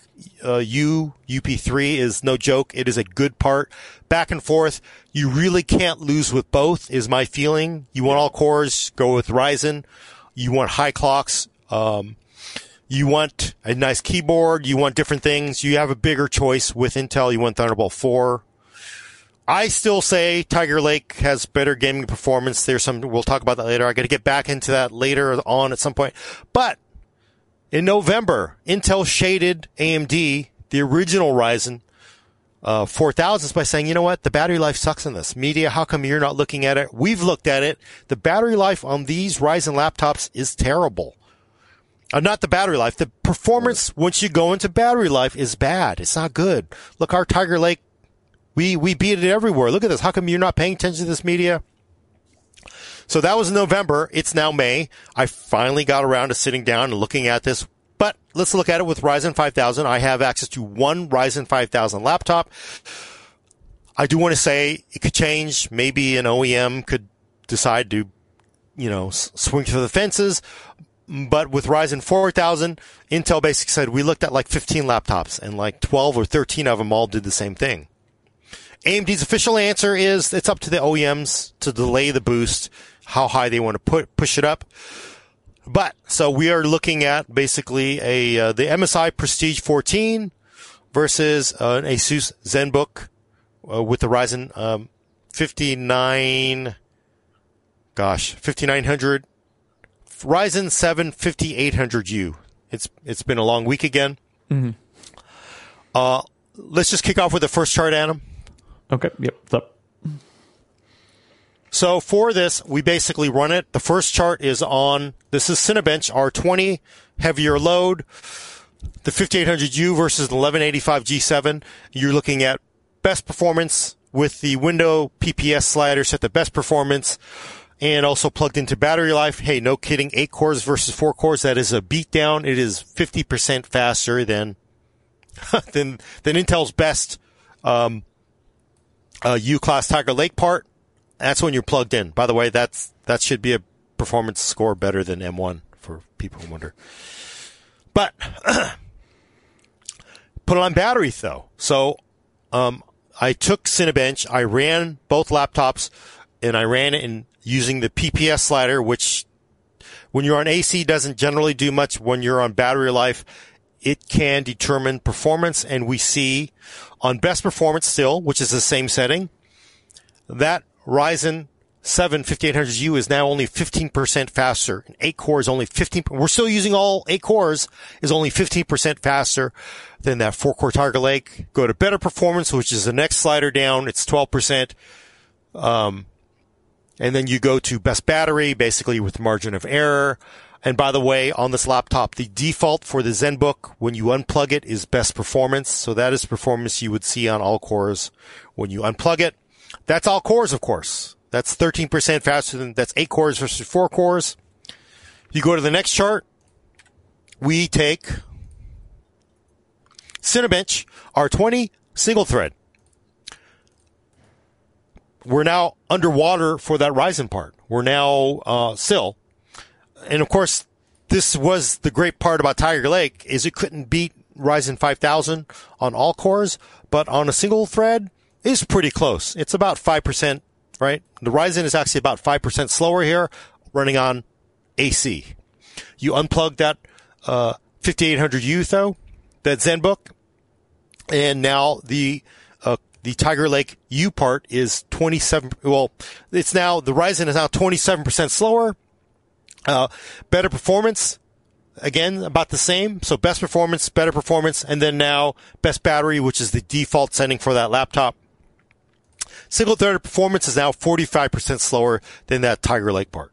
uh, U, UP3 is no joke. It is a good part. Back and forth. You really can't lose with both is my feeling. You want all cores, go with Ryzen. You want high clocks. Um, you want a nice keyboard. You want different things. You have a bigger choice with Intel. You want Thunderbolt 4. I still say Tiger Lake has better gaming performance. There's some, we'll talk about that later. I got to get back into that later on at some point. But in November, Intel shaded AMD, the original Ryzen, uh, 4000s by saying, you know what? The battery life sucks in this. Media, how come you're not looking at it? We've looked at it. The battery life on these Ryzen laptops is terrible. Uh, not the battery life. The performance once you go into battery life is bad. It's not good. Look, our Tiger Lake, we, we beat it everywhere. Look at this. How come you're not paying attention to this media? So that was November. It's now May. I finally got around to sitting down and looking at this. But let's look at it with Ryzen 5000. I have access to one Ryzen 5000 laptop. I do want to say it could change. Maybe an OEM could decide to, you know, swing for the fences. But with Ryzen 4000, Intel basically said we looked at like 15 laptops and like 12 or 13 of them all did the same thing. AMD's official answer is it's up to the OEMs to delay the boost, how high they want to put push it up. But so we are looking at basically a uh, the MSI Prestige 14 versus uh, an Asus ZenBook uh, with the Ryzen um, 59 gosh 5900 Ryzen 7 5800U. It's it's been a long week again. Mm-hmm. Uh, let's just kick off with the first chart, Adam. Okay. Yep. So for this, we basically run it. The first chart is on, this is Cinebench R20, heavier load, the 5800U versus the 1185 G7. You're looking at best performance with the window PPS slider set the best performance and also plugged into battery life. Hey, no kidding. Eight cores versus four cores. That is a beatdown. It is 50% faster than, than, than Intel's best, um, uh, U-class Tiger Lake part. That's when you're plugged in. By the way, that's that should be a performance score better than M1 for people who wonder. But put it on battery though. So um, I took Cinebench, I ran both laptops, and I ran it in using the PPS slider, which when you're on AC doesn't generally do much. When you're on battery life, it can determine performance, and we see on best performance still, which is the same setting, that Ryzen 7 5800U is now only 15% faster. And 8 cores only 15. We're still using all 8 cores is only 15% faster than that 4 core Tiger Lake. Go to better performance, which is the next slider down. It's 12%. Um, and then you go to best battery, basically with margin of error. And by the way, on this laptop, the default for the ZenBook when you unplug it is best performance. So that is performance you would see on all cores when you unplug it. That's all cores, of course. That's 13% faster than, that's eight cores versus four cores. You go to the next chart. We take Cinebench R20 single thread. We're now underwater for that Ryzen part. We're now, uh, still. And of course, this was the great part about Tiger Lake is it couldn't beat Ryzen 5000 on all cores, but on a single thread, is pretty close. It's about 5%, right? The Ryzen is actually about 5% slower here, running on AC. You unplug that, uh, 5800U though, that ZenBook, and now the, uh, the Tiger Lake U part is 27, well, it's now, the Ryzen is now 27% slower, uh, better performance, again about the same. So best performance, better performance, and then now best battery, which is the default setting for that laptop. Single threaded performance is now 45% slower than that Tiger Lake part.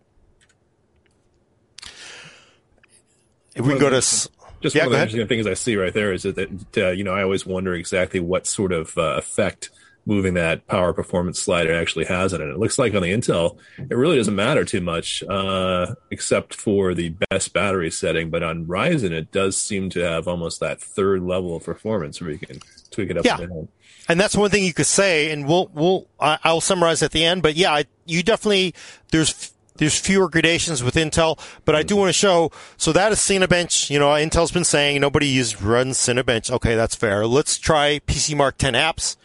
If we can go to, Just Yeah, one of the interesting things I see right there is that, uh, you know, I always wonder exactly what sort of uh, effect moving that power performance slider actually has on it. It looks like on the Intel, it really doesn't matter too much, uh, except for the best battery setting. But on Ryzen, it does seem to have almost that third level of performance where you can tweak it up Yeah. and down. and that's one thing you could say, and we'll, we'll, I, I'll summarize at the end, but yeah, I, you definitely, there's, there's fewer gradations with Intel, but I do want to show, so that is Cinebench, you know, Intel's been saying nobody uses runs Cinebench. Okay, that's fair. Let's try PC Mark 10 apps.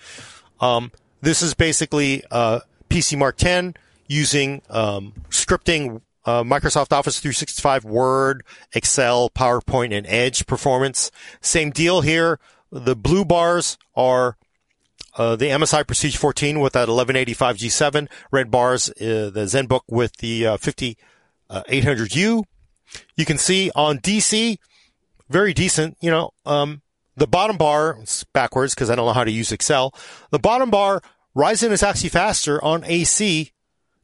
Um, this is basically, uh, PC Mark 10 using, um, scripting, uh, Microsoft Office 365, Word, Excel, PowerPoint, and Edge performance. Same deal here. The blue bars are uh, the MSI Prestige 14 with that 1185 G7, red bars, uh, the ZenBook with the uh, 5800U. You can see on DC, very decent, you know, um, the bottom bar, it's backwards because I don't know how to use Excel. The bottom bar, Ryzen is actually faster on AC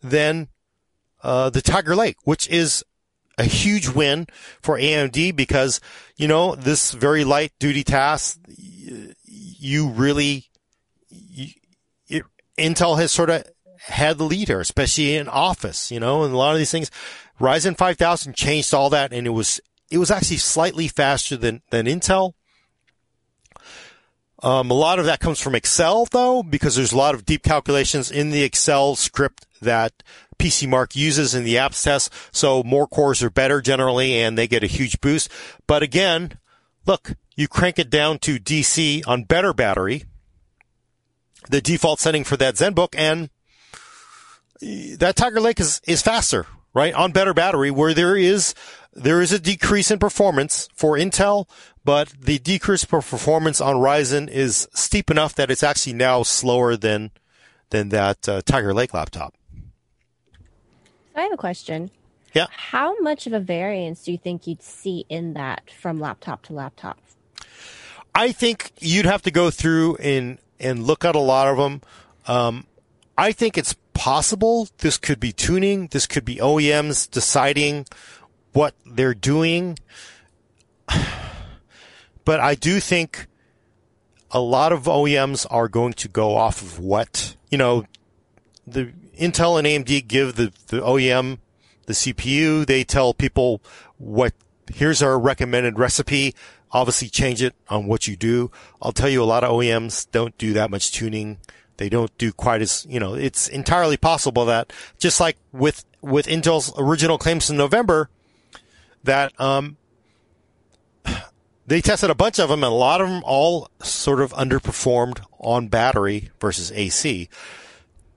than uh, the Tiger Lake, which is a huge win for AMD because, you know, this very light duty task, you really, you, it, Intel has sort of had the lead here, especially in Office, you know, and a lot of these things. Ryzen 5000 changed all that and it was, it was actually slightly faster than, than Intel. Um, a lot of that comes from Excel though, because there's a lot of deep calculations in the Excel script that PC Mark uses in the apps test. So more cores are better generally and they get a huge boost. But again, look, you crank it down to DC on better battery, the default setting for that ZenBook and that Tiger Lake is, is faster, right? On better battery where there is, there is a decrease in performance for Intel, but the decrease per performance on Ryzen is steep enough that it's actually now slower than, than that uh, Tiger Lake laptop. I have a question. Yeah. How much of a variance do you think you'd see in that from laptop to laptop? I think you'd have to go through and and look at a lot of them. Um, I think it's possible this could be tuning. This could be OEMs deciding what they're doing. But I do think a lot of OEMs are going to go off of what, you know, the Intel and AMD give the, the OEM the CPU. They tell people what, here's our recommended recipe. Obviously change it on what you do. I'll tell you a lot of OEMs don't do that much tuning. They don't do quite as, you know, it's entirely possible that just like with, with Intel's original claims in November, that, um, they tested a bunch of them and a lot of them all sort of underperformed on battery versus AC.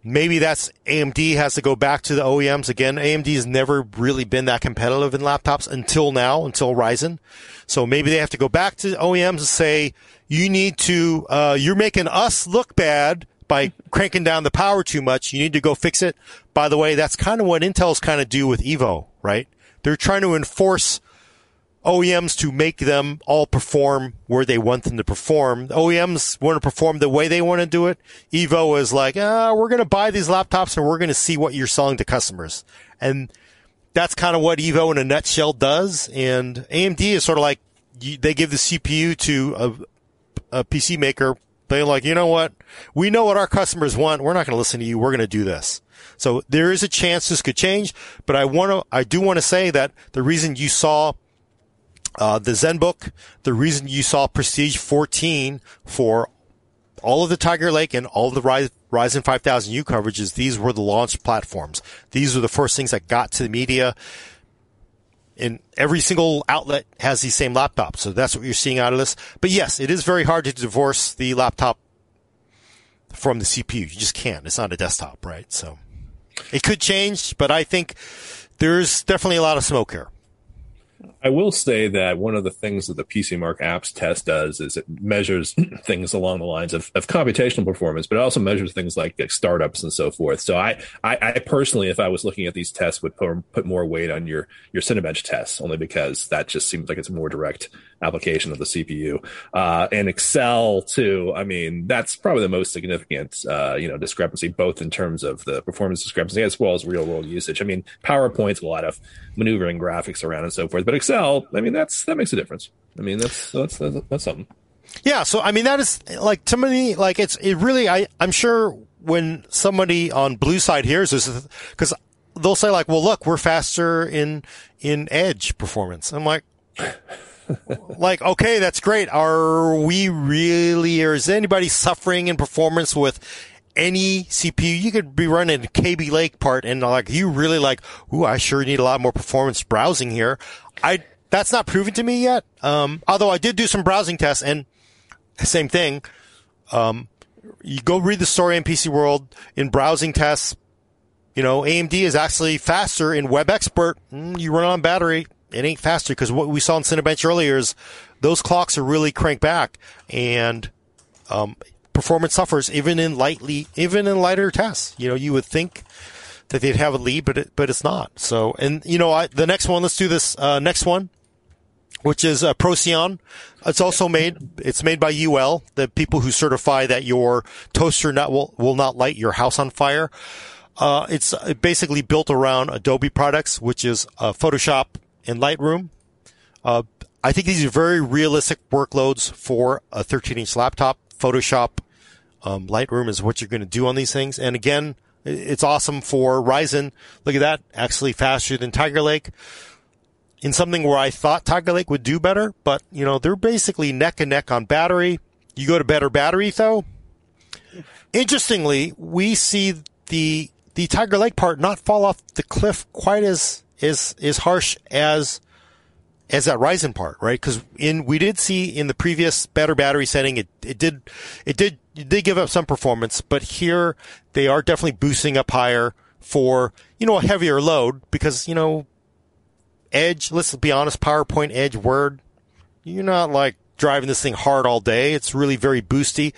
Maybe that's AMD has to go back to the OEMs again. AMD has never really been that competitive in laptops until now, until Ryzen. So maybe they have to go back to OEMs and say, you need to, uh, you're making us look bad by cranking down the power too much. You need to go fix it. By the way, that's kind of what Intel's kind of do with Evo, right? They're trying to enforce OEMs to make them all perform where they want them to perform. OEMs want to perform the way they want to do it. Evo is like, ah, we're going to buy these laptops and we're going to see what you're selling to customers. And that's kind of what Evo in a nutshell does. And AMD is sort of like, they give the CPU to a, a PC maker. They're like, you know what? We know what our customers want. We're not going to listen to you. We're going to do this. So there is a chance this could change, but I want to, I do want to say that the reason you saw uh, the ZenBook, the reason you saw Prestige 14 for all of the Tiger Lake and all of the Ryzen 5000U coverages, these were the launch platforms. These were the first things that got to the media. And every single outlet has these same laptops. So that's what you're seeing out of this. But yes, it is very hard to divorce the laptop from the CPU. You just can't. It's not a desktop, right? So it could change, but I think there's definitely a lot of smoke here. I will say that one of the things that the PC Mark apps test does is it measures things along the lines of, of computational performance, but it also measures things like, like startups and so forth. So I, I, I, personally, if I was looking at these tests, would put, put more weight on your, your Cinebench tests, only because that just seems like it's a more direct application of the CPU. Uh, and Excel too. I mean, that's probably the most significant, uh, you know, discrepancy, both in terms of the performance discrepancy as well as real world usage. I mean, PowerPoint's a lot of maneuvering graphics around and so forth, but Excel, I mean, that's, that makes a difference. I mean, that's, that's, that's, that's something. Yeah. So, I mean, that is like to me, like it's, it really, I, I'm sure when somebody on blue side hears this, because they'll say like, well, look, we're faster in, in edge performance. I'm like, like, okay, that's great. Are we really, or is anybody suffering in performance with any CPU? You could be running Kaby Lake part and like, you really like, ooh, I sure need a lot more performance browsing here. I, that's not proven to me yet. Um, although I did do some browsing tests and same thing. Um, you go read the story in PC World in browsing tests. You know, AMD is actually faster in WebXPRT. Mm, you run on battery it ain't faster because what we saw in Cinebench earlier is those clocks are really cranked back and um, performance suffers even in lightly even in lighter tests. You know, you would think that they'd have a lead, but it, but it's not. So, and you know, I, the next one, let's do this uh, next one, which is uh, Procyon. It's also made. It's made by UL, the people who certify that your toaster nut will will not light your house on fire. Uh, it's basically built around Adobe products, which is uh, Photoshop, and Lightroom. Uh, I think these are very realistic workloads for a 13 inch laptop. Photoshop, um, Lightroom is what you're going to do on these things. And again, it's awesome for Ryzen. Look at that. Actually faster than Tiger Lake in something where I thought Tiger Lake would do better, but you know, they're basically neck and neck on battery. You go to better battery though. Interestingly, we see the, the Tiger Lake part not fall off the cliff quite as is is harsh as as that Ryzen part, right? Because in we did see in the previous better battery setting, it it did it did did give up some performance, but here they are definitely boosting up higher for you know a heavier load because you know Edge. Let's be honest, PowerPoint, Edge, Word. You're not like driving this thing hard all day. It's really very boosty.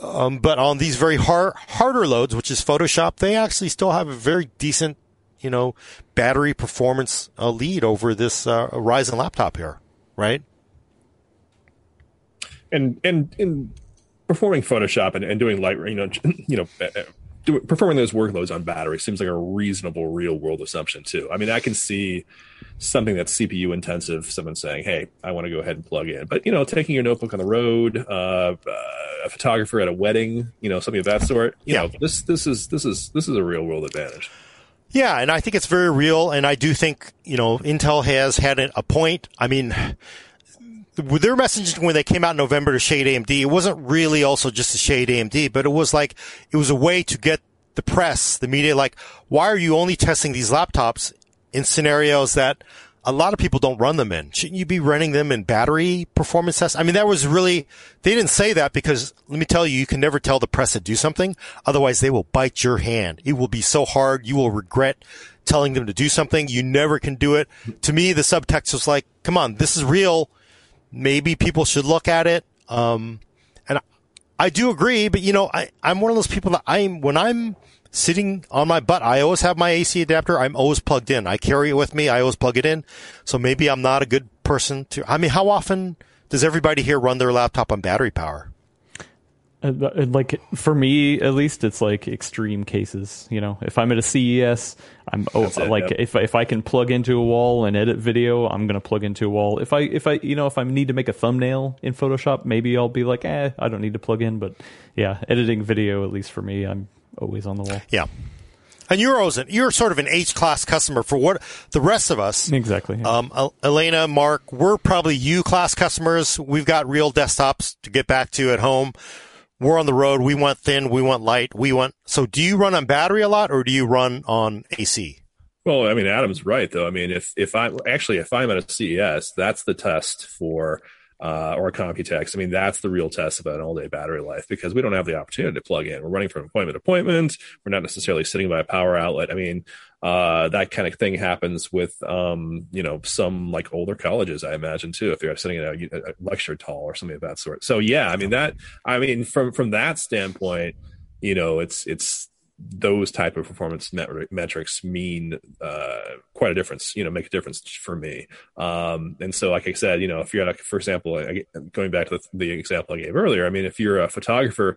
Um, but on these very hard, harder loads, which is Photoshop, they actually still have a very decent you know, battery performance uh, lead over this uh, Ryzen laptop here, right? And and in performing Photoshop and, and doing light, you know, you know, uh, uh, do, performing those workloads on battery seems like a reasonable real world assumption too. I mean, I can see something that's CPU intensive, someone saying, "Hey, I want to go ahead and plug in," but you know, taking your notebook on the road, uh, uh, a photographer at a wedding, you know, something of that sort. You Yeah. know, this this is this is this is a real world advantage. Yeah, and I think it's very real, and I do think you know Intel has had a point. I mean, their messaging when they came out in November to shade AMD, it wasn't really also just to shade AMD, but it was like it was a way to get the press, the media, like, why are you only testing these laptops in scenarios that a lot of people don't run them in? Shouldn't you be running them in battery performance tests? I mean, that was really, they didn't say that because let me tell you, you can never tell the press to do something. Otherwise they will bite your hand. It will be so hard. You will regret telling them to do something. You never can do it. To me, the subtext was like, come on, this is real. Maybe people should look at it. Um, and I, I do agree, but you know, I, I'm one of those people that I'm, when I'm sitting on my butt, I always have my AC adapter. I'm always plugged in. I carry it with me. I always plug it in. So maybe I'm not a good person to, I mean, how often does everybody here run their laptop on battery power? Uh, uh, like for me at least it's like extreme cases you know if i'm at a ces i'm oh, it, like yep. if, if i can plug into a wall and edit video i'm gonna plug into a wall if i if i you know if i need to make a thumbnail in photoshop maybe i'll be like eh i don't need to plug in but yeah editing video at least for me i'm always on the wall Yeah. And you're always, an, you're sort of an H class customer for what the rest of us. exactly yeah. Um, Alaina, Mark, we're probably U class customers. We've got real desktops to get back to at home. We're on the road. We want thin. We want light. We want. So, do you run on battery a lot, or do you run on AC? Well, I mean, Adam's right though. I mean, if if I actually if I'm at a CES, that's the test for uh, or a Computex. I mean, that's the real test of an all day battery life because we don't have the opportunity to plug in. We're running from appointment to appointment. We're not necessarily sitting by a power outlet. I mean, uh, that kind of thing happens with, um, you know, some like older colleges, I imagine too, if you're sitting in a, a lecture hall or something of that sort. So yeah, I mean that, I mean, from, from that standpoint, you know, it's, it's, those type of performance met- metrics mean uh, quite a difference. You know, make a difference for me. Um, and so, like I said, you know, if you're for example, going back to the, the example I gave earlier, I mean, if you're a photographer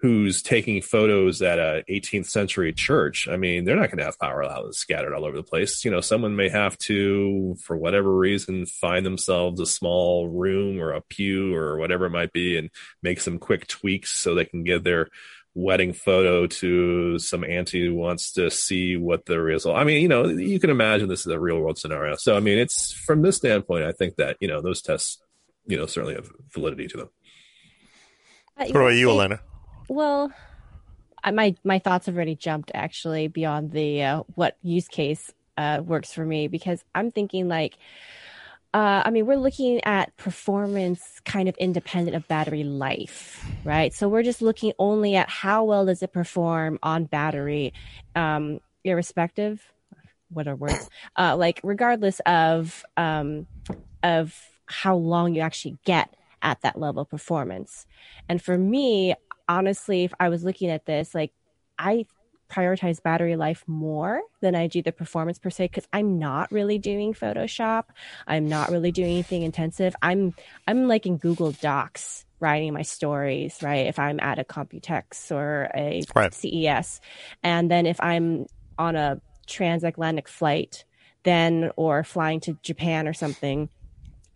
who's taking photos at a 18th century church, I mean, they're not going to have power outlets scattered all over the place. You know, someone may have to, for whatever reason, find themselves a small room or a pew or whatever it might be, and make some quick tweaks so they can get their wedding photo to some auntie who wants to see what the result. I mean, you know, you can imagine this is a real world scenario. So, I mean, it's from this standpoint, I think that you know those tests, you know, certainly have validity to them. Uh, What about you, Alaina? Well, I, my my thoughts have already jumped actually beyond the uh, what use case uh, works for me because I'm thinking like, uh, I mean, we're looking at performance kind of independent of battery life, right? So we're just looking only at how well does it perform on battery, um, irrespective. What are words? Uh, like regardless of um, of how long you actually get at that level of performance. And for me, honestly, if I was looking at this, like I prioritize battery life more than I do the performance per se because I'm not really doing Photoshop. I'm not really doing anything intensive. I'm I'm like in Google Docs writing my stories, right? If I'm at a Computex or a Right. CES. And then if I'm on a transatlantic flight, then or flying to Japan or something,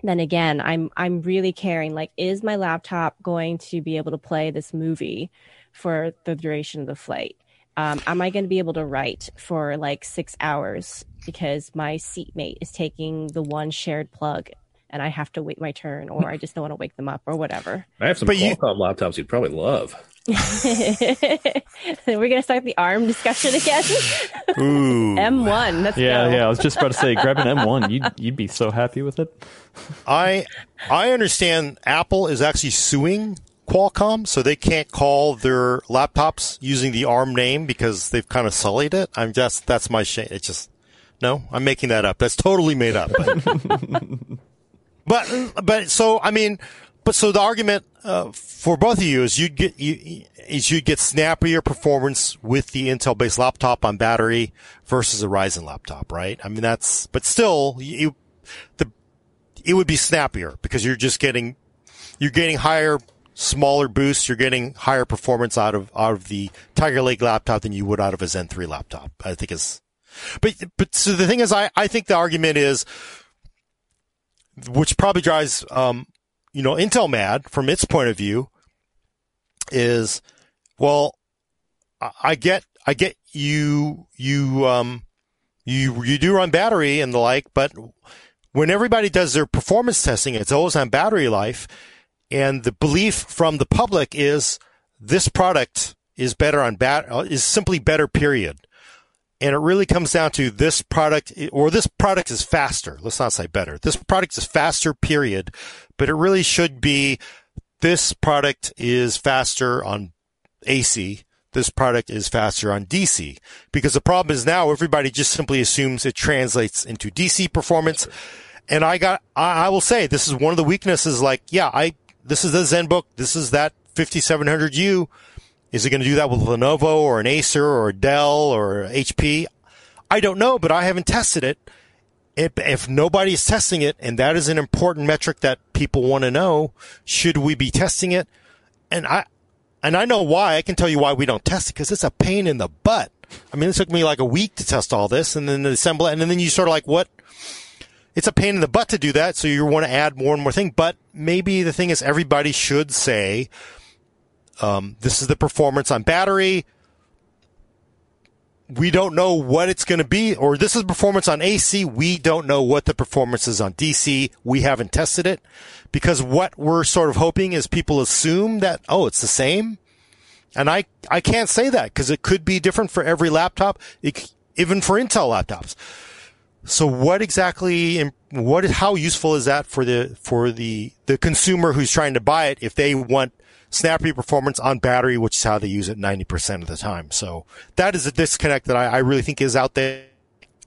then again i'm i'm really caring like is my laptop going to be able to play this movie for the duration of the flight um, am i going to be able to write for like six hours because my seatmate is taking the one shared plug and i have to wait my turn or i just don't want to wake them up or whatever I have some But you- Qualcomm laptops you'd probably love. we're going to start the arm discussion again Ooh. m1 let's yeah go yeah i was just about to say grab an m1 you'd, you'd be so happy with it I I understand Apple is actually suing Qualcomm, so they can't call their laptops using the ARM name because they've kind of sullied it. I'm just that's my shame. It's just no, I'm making that up. That's totally made up. but but so I mean, but so the argument uh, for both of you is you'd get you, is you'd get snappier performance with the Intel based laptop on battery versus a Ryzen laptop, right? I mean that's but still you the it would be snappier because you're just getting you're getting higher smaller boosts, you're getting higher performance out of out of the Tiger Lake laptop than you would out of a Zen 3 laptop. I think is but but so the thing is I I think the argument is which probably drives um you know, Intel mad from its point of view is, well, I get, I get you, you, um, you, you do run battery and the like, but when everybody does their performance testing, it's always on battery life. And the belief from the public is this product is better on bat, is simply better, period. And it really comes down to this product, or this product is faster. Let's not say better. This product is faster, period but it really should be this product is faster on AC. This product is faster on DC because the problem is now everybody just simply assumes it translates into DC performance. And I got, I, I will say this is one of the weaknesses. Like, yeah, I, this is the ZenBook. This is that 5700U. Is it going to do that with Lenovo or an Acer or a Dell or HP? I don't know, but I haven't tested it if, if nobody's testing it, and that is an important metric that people want to know, should we be testing it? And I, and I know why. I can tell you why we don't test it because it's a pain in the butt. I mean, it took me like a week to test all this and then assemble it. And then you sort of like, what? It's a pain in the butt to do that. So you want to add more and more thing. But maybe the thing is everybody should say, um, this is the performance on battery we don't know what it's going to be, or this is performance on AC. We don't know what the performance is on DC. We haven't tested it because what we're sort of hoping is people assume that, oh, it's the same. And I, I can't say that because it could be different for every laptop, even for Intel laptops. So what exactly, what, how useful is that for the, for the, the consumer who's trying to buy it if they want snappy performance on battery, which is how they use it 90% of the time. So that is a disconnect that I, I really think is out there.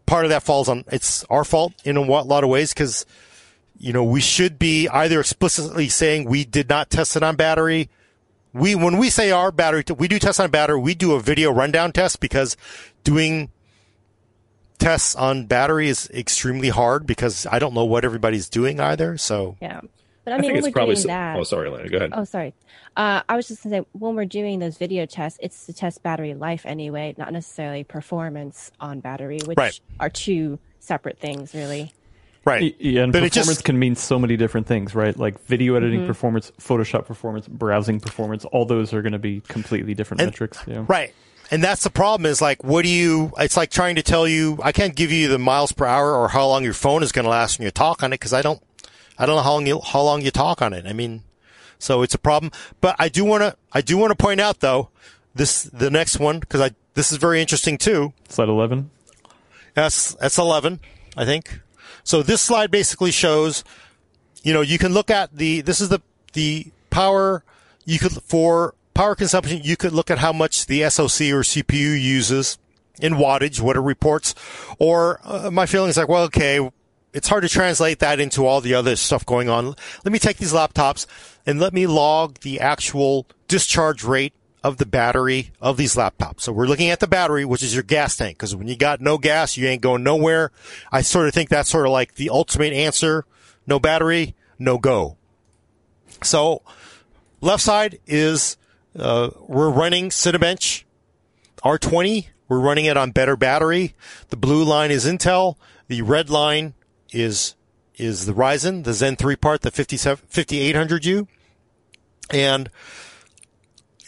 Part of that falls on, it's our fault in a lot of ways because, you know, we should be either explicitly saying we did not test it on battery. We, when we say our battery, we do test on battery, we do a video rundown test because doing tests on battery is extremely hard because I don't know what everybody's doing either. So yeah, but I mean, I think it's probably. So, that, oh, sorry, Alaina. Go ahead. Oh, sorry. Uh, I was just going to say, when we're doing those video tests, it's to test battery life anyway, not necessarily performance on battery, which right. are two separate things, really. Right. Yeah, and but performance just, can mean so many different things, right? Like video editing mm-hmm. performance, Photoshop performance, browsing performance. All those are going to be completely different and, metrics. Yeah. Right. And that's the problem is like, what do you, it's like trying to tell you, I can't give you the miles per hour or how long your phone is going to last when you talk on it because I don't, I don't know how long you, how long you talk on it. I mean, so it's a problem. But I do want to, I do want to point out though, this, the next one, cause I, this is very interesting too. Slide 11. That's, that's 11, I think. So this slide basically shows, you know, you can look at the, this is the, the power you could, for power consumption, you could look at how much the SoC or CPU uses in wattage, what it reports. Or uh, my feeling is like, well, okay, it's hard to translate that into all the other stuff going on. Let me take these laptops and let me log the actual discharge rate of the battery of these laptops. So we're looking at the battery, which is your gas tank, because when you got no gas, you ain't going nowhere. I sort of think that's sort of like the ultimate answer. No battery, no go. So left side is, uh, we're running Cinebench R20. We're running it on better battery. The blue line is Intel. The red line is is the Ryzen, the Zen 3 part, the 5800U. And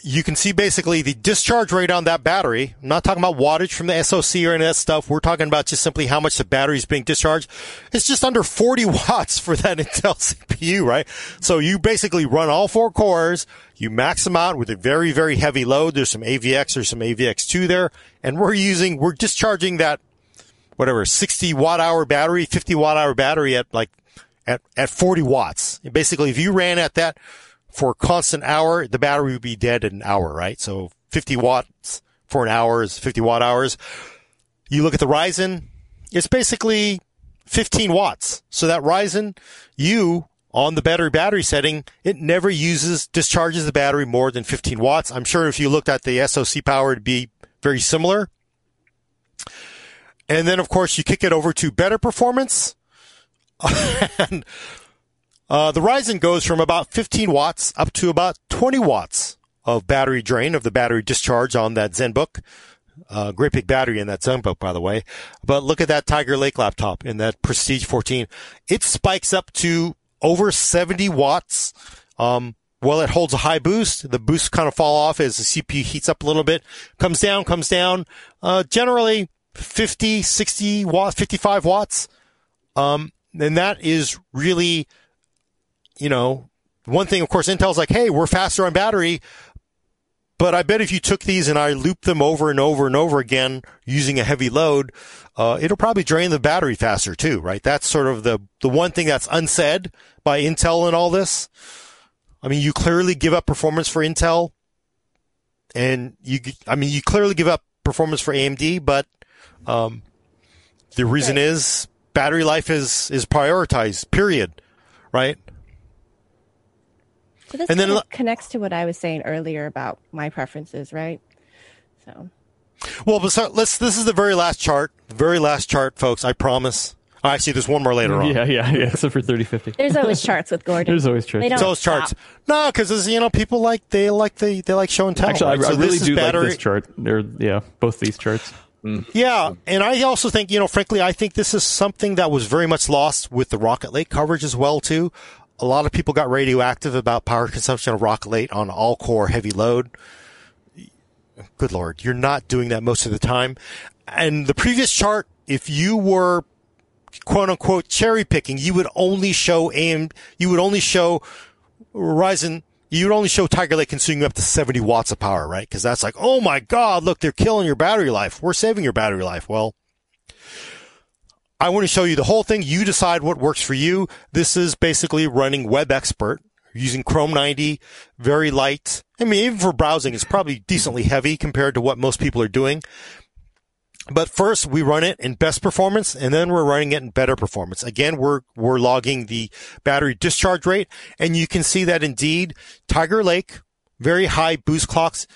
you can see basically the discharge rate on that battery. I'm not talking about wattage from the SoC or any of that stuff. We're talking about just simply how much the battery is being discharged. It's just under 40 watts for that Intel CPU, right? So you basically run all four cores. You max them out with a very, very heavy load. There's some AVX or some AVX2 there. And we're using, we're discharging that, whatever, 60 watt hour battery, 50 watt hour battery at like, at, at 40 watts. basically, if you ran at that, for a constant hour, the battery would be dead in an hour, right? So 50 watts for an hour is 50 watt hours. You look at the Ryzen, it's basically 15 watts. So that Ryzen, you on the battery battery setting, it never uses, discharges the battery more than 15 watts. I'm sure if you looked at the SOC power, it'd be very similar. And then, of course, you kick it over to better performance. and, uh, the Ryzen goes from about 15 watts up to about 20 watts of battery drain of the battery discharge on that ZenBook. Uh, great big battery in that ZenBook, by the way. But look at that Tiger Lake laptop in that Prestige 14. It spikes up to over 70 watts. Um, well, it holds a high boost. The boost kind of fall off as the CPU heats up a little bit, comes down, comes down. Uh, generally 50, 60 watts, 55 watts. Um, and that is really, you know, one thing, of course, Intel's like, hey, we're faster on battery. But I bet if you took these and I looped them over and over and over again using a heavy load, uh, it'll probably drain the battery faster too, right? That's sort of the, the one thing that's unsaid by Intel in all this. I mean, you clearly give up performance for Intel and you, I mean, you clearly give up performance for AMD, but, um, the reason Right. is battery life is, is prioritized, period. Right? So this And then kind of connects to what I was saying earlier about my preferences, right? So Well, but so let's, this is the very last chart, the very last chart, folks. I promise. Oh, see. there's one more later on. Yeah, yeah, yeah. Except for thirty fifty. there's always charts with Gordon. There's always charts. They don't charts. No, because as you know people like they like the they like show and tell. Actually, right? I, I really do battery- like this chart. Or yeah, both these charts. Mm-hmm. Yeah, and I also think you know, frankly, I think this is something that was very much lost with the Rocket Lake coverage as well too. A lot of people got radioactive about power consumption of Rocket Lake on all core heavy load. Good lord, you're not doing that most of the time. And the previous chart, if you were quote unquote cherry picking, you would only show AM, you would only show Ryzen, you would only show Tiger Lake consuming up to 70 watts of power, right? Because that's like, oh my God, look, they're killing your battery life. We're saving your battery life. Well, I want to show you the whole thing. You decide what works for you. This is basically running WebXPRT using Chrome 90, very light. I mean, even for browsing, it's probably decently heavy compared to what most people are doing. But first we run it in best performance and then we're running it in better performance. Again, we're, we're logging the battery discharge rate and you can see that indeed Tiger Lake, very high boost clocks,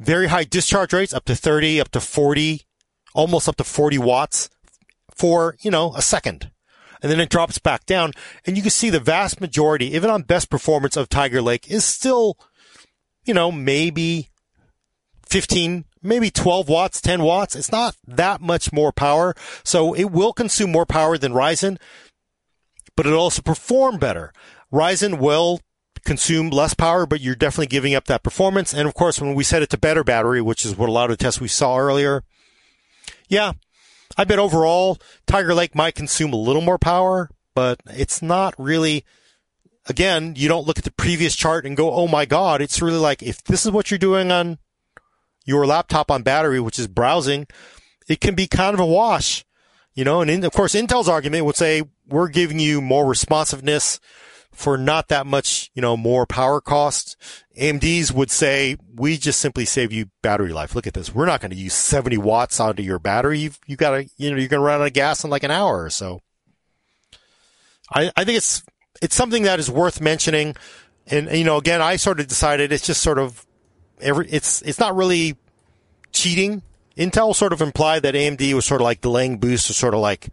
very high discharge rates up to 30, up to 40, almost up to 40 watts for, you know, a second. And then it drops back down and you can see the vast majority, even on best performance of Tiger Lake is still, you know, maybe 15, maybe 12 watts, 10 watts. It's not that much more power. So it will consume more power than Ryzen, but it'll also perform better. Ryzen will consume less power, but you're definitely giving up that performance. And of course, when we set it to better battery, which is what a lot of the tests we saw earlier, yeah, I bet overall Tiger Lake might consume a little more power, but it's not really again, you don't look at the previous chart and go, "Oh my god, it's really like if this is what you're doing on your laptop on battery, which is browsing, it can be kind of a wash." You know, and in, of course Intel's argument would say, "We're giving you more responsiveness for not that much, you know, more power cost." AMD's would say, "We just simply save you battery life. Look at this. We're not going to use 70 watts onto your battery. You've you got to, you know, you're going to run out of gas in like an hour or so." I, I think it's it's something that is worth mentioning. And you know, again, I sort of decided it's just sort of every it's it's not really cheating. Intel sort of implied that AMD was sort of like delaying boost to sort of like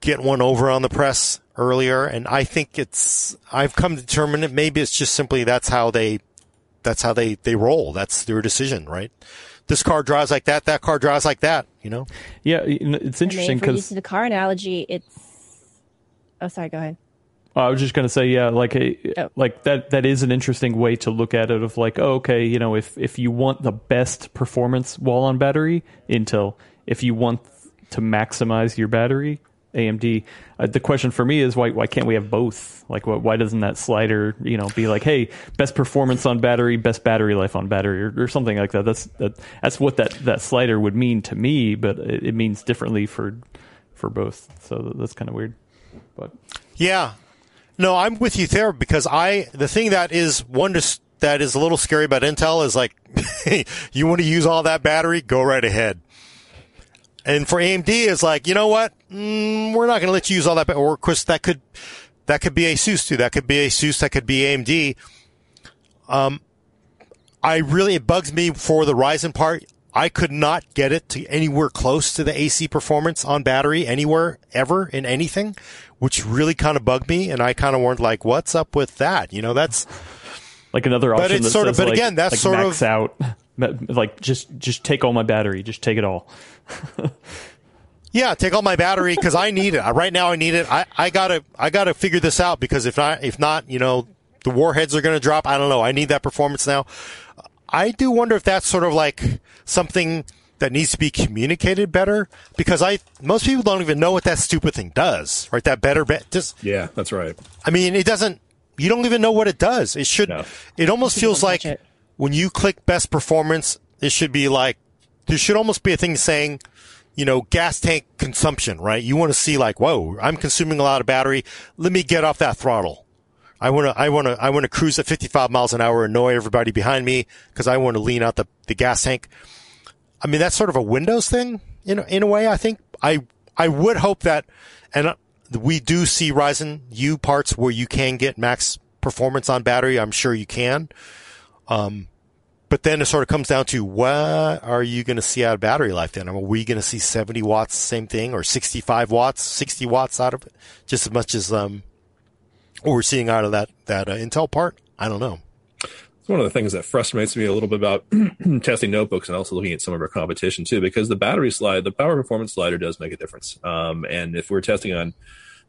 get one over on the press earlier, and I think it's I've come to determine that maybe it's just simply that's how they that's how they they roll. That's their decision, right? This car drives like that. That car drives like that. You know. Yeah, you know, it's I mean, interesting if we're because the car analogy, it's. Oh, sorry. Go ahead. I was just going to say, yeah, like a, Oh. like that that is an interesting way to look at it. Of like, oh, okay, you know, if if you want the best performance while on battery, Intel. If you want to maximize your battery, AMD. Uh, the question for me is why why can't we have both? Like, why, why doesn't that slider, you know, be like, hey, best performance on battery, best battery life on battery, or, or something like that? That's that, that's what that that slider would mean to me, but it, it means differently for for both. So that's kind of weird. But Yeah. No, I'm with you there because I, the thing that is one that is a little scary about Intel is like, you want to use all that battery? Go right ahead. And for AMD, it's like, you know what? Mm, we're not going to let you use all that. ba- Or, of course, that could, that could be Asus too. That could be Asus. That could be AMD. Um, I really it bugs me for the Ryzen part. I could not get it to anywhere close to the AC performance on battery anywhere ever in anything, which really kind of bugged me. And I kind of weren't like, what's up with that? You know, that's like another option. But it's sort of, but like- again, that's like sort max of, out. Like just just take all my battery. Just take it all. yeah, take all my battery because I need it. Right now I need it. I, I gotta, I gotta figure this out because if not, if not, you know, the warheads are going to drop. I don't know. I need that performance now. I do wonder if that's sort of like something that needs to be communicated better because I, most people don't even know what that stupid thing does, right? That better, be- just, Yeah, that's right. I mean, it doesn't. You don't even know what it does. It should. No. It almost feels like it. when you click best performance, it should be like there should almost be a thing saying, you know, gas tank consumption. Right? You want to see like, whoa, I'm consuming a lot of battery. Let me get off that throttle. I want to. I want to. I want to cruise at 55 miles an hour, annoy everybody behind me because I want to lean out the the gas tank. I mean, that's sort of a Windows thing in in a way. I think I I would hope that, and uh, we do see Ryzen U parts where you can get max performance on battery. I'm sure you can. Um, but then it sort of comes down to what are you going to see out of battery life? Then are we going to see 70 watts, same thing, or 65 watts, 60 watts out of it, just as much as um, what we're seeing out of that that uh, Intel part? I don't know. It's one of the things that frustrates me a little bit about testing notebooks and also looking at some of our competition too, because the battery slide, the power performance slider does make a difference. Um, and if we're testing on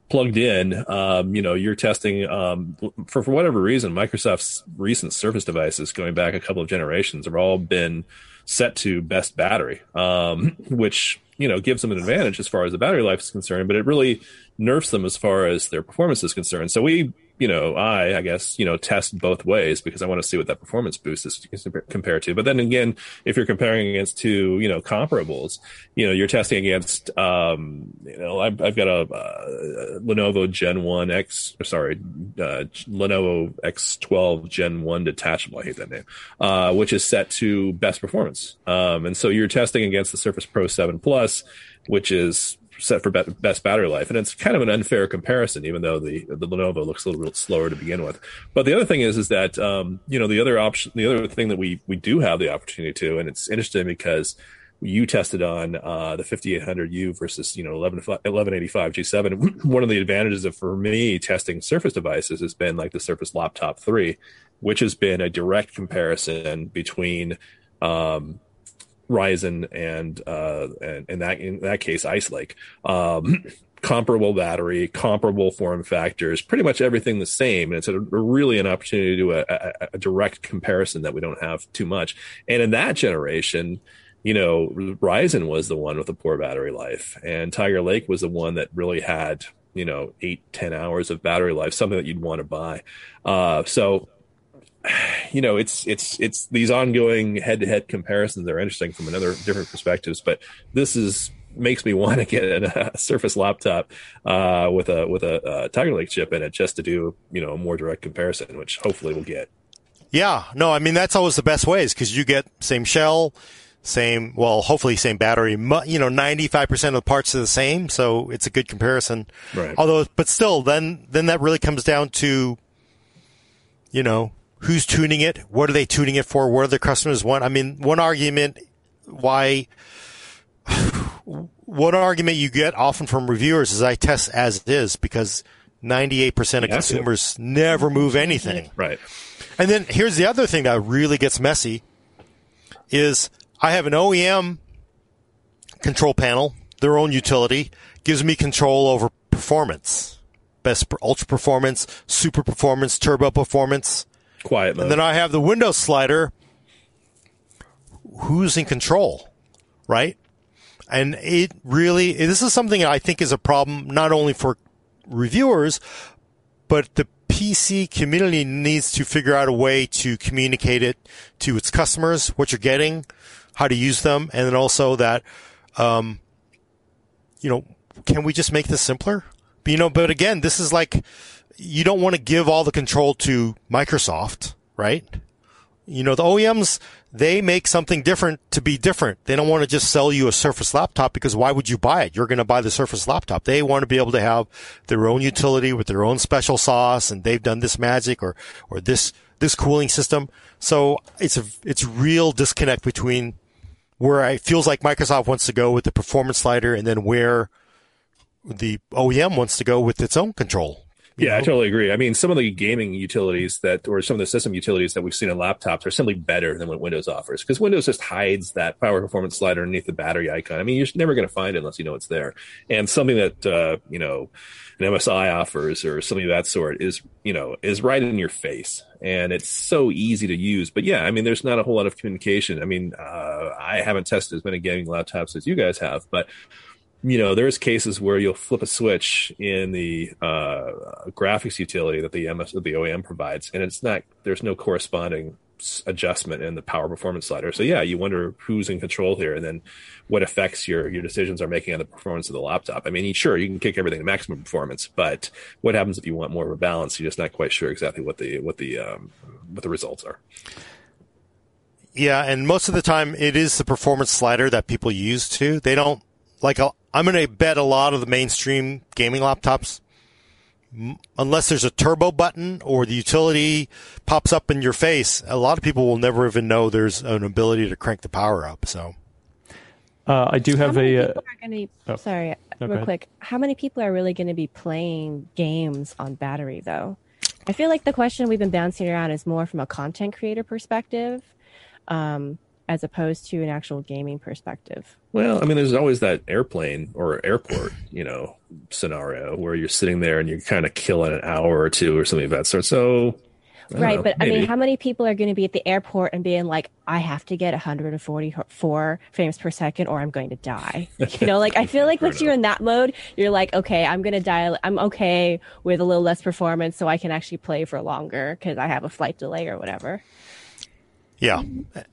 plugged in, um, you know, you're testing um, for for whatever reason, Microsoft's recent Surface devices, going back a couple of generations, have all been set to best battery, um, which you know gives them an advantage as far as the battery life is concerned, but it really nerfs them as far as their performance is concerned. So we, you know, I, I guess, you know, test both ways because I want to see what that performance boost is compared to. But then again, if you're comparing against two, you know, comparables, you know, you're testing against, um, you know, I've, I've got a, uh Lenovo Gen 1 X, or sorry, uh, Lenovo X12 Gen 1 detachable. I hate that name, uh, which is set to best performance. Um, and so you're testing against the Surface Pro 7 Plus, which is set for best battery life, and it's kind of an unfair comparison, even though the the Lenovo looks a little bit slower to begin with. But the other thing is, is that um, you know the other option, the other thing that we we do have the opportunity to, and it's interesting because you tested on uh, the 5800U versus you know 11, 1185 G7. One of the advantages of for me testing Surface devices has been like the Surface Laptop 3, which has been a direct comparison between um, Ryzen and uh, and in that in that case Ice Lake. Um, comparable battery, comparable form factors, pretty much everything the same. And it's a, a really an opportunity to do a, a, a direct comparison that we don't have too much. And in that generation, you know, Ryzen was the one with the poor battery life, and Tiger Lake was the one that really had you know eight ten hours of battery life, something that you'd want to buy. Uh, so you know, it's it's it's these ongoing head-to-head comparisons are interesting from another different perspectives. But this is makes me want to get a, Surface laptop uh, with a with a, uh Tiger Lake chip in it just to do you know a more direct comparison, which hopefully we'll get. Yeah, no, I mean that's always the best ways because you get same shell, same well, hopefully same battery. You know, ninety five percent of the parts are the same, so it's a good comparison. Right. Although, but still, then then that really comes down to, you know, who's tuning it, what are they tuning it for, what do the customers want. I mean, one argument why. One argument you get often from reviewers is I test as it is because 98% of You have to. consumers never move anything. Right. And then here's the other thing that really gets messy is I have an OEM control panel, their own utility, gives me control over performance. Best ultra performance, super performance, turbo performance. Quiet mode. And then I have the window slider. Who's in control? Right? And it really, this is something I think is a problem not only for reviewers, but the PC community needs to figure out a way to communicate it to its customers, what you're getting, how to use them, and then also that, um, you know, can we just make this simpler? But, you know, but again, this is like, you don't want to give all the control to Microsoft, right? You know, the OEMs, they make something different to be different. They don't want to just sell you a Surface laptop because why would you buy it? You're going to buy the Surface laptop. They want to be able to have their own utility with their own special sauce and they've done this magic or, or this, this cooling system. So it's a, it's real disconnect between where it feels like Microsoft wants to go with the performance slider and then where the OEM wants to go with its own control. Yeah, know? I totally agree. I mean, some of the gaming utilities that, or some of the system utilities that we've seen in laptops are simply better than what Windows offers because Windows just hides that power performance slider underneath the battery icon. I mean, you're never going to find it unless you know it's there. And something that, uh, you know, an MSI offers or something of that sort is, you know, is right in your face and it's so easy to use. But yeah, I mean, there's not a whole lot of communication. I mean, uh, I haven't tested as many gaming laptops as you guys have, but you know, there's cases where you'll flip a switch in the uh, graphics utility that the MS the OEM provides, and it's not there's no corresponding adjustment in the power performance slider. So yeah, you wonder who's in control here, and then what effects your your decisions are making on the performance of the laptop. I mean, sure, you can kick everything to maximum performance, but what happens if you want more of a balance? You're just not quite sure exactly what the what the um, what the results are. Yeah, and most of the time it is the performance slider that people use too. They don't like I'm going to bet a lot of the mainstream gaming laptops, unless there's a turbo button or the utility pops up in your face, a lot of people will never even know there's an ability to crank the power up. So, uh, I do have a. Uh, gonna, oh, sorry, no, real quick. How many people are really going to be playing games on battery, though? I feel like the question we've been bouncing around is more from a content creator perspective. Um, as opposed to an actual gaming perspective. Well, I mean, there's always that airplane or airport, you know, scenario where you're sitting there and you're kind of killing an hour or two or something of that sort. So, right, know, but maybe. I mean, how many people are going to be at the airport and being like, "I have to get 144 frames per second, or I'm going to die"? You know, like I feel like once you're in that mode, you're like, "Okay, I'm going to die. I'm okay with a little less performance, so I can actually play for longer because I have a flight delay or whatever." Yeah.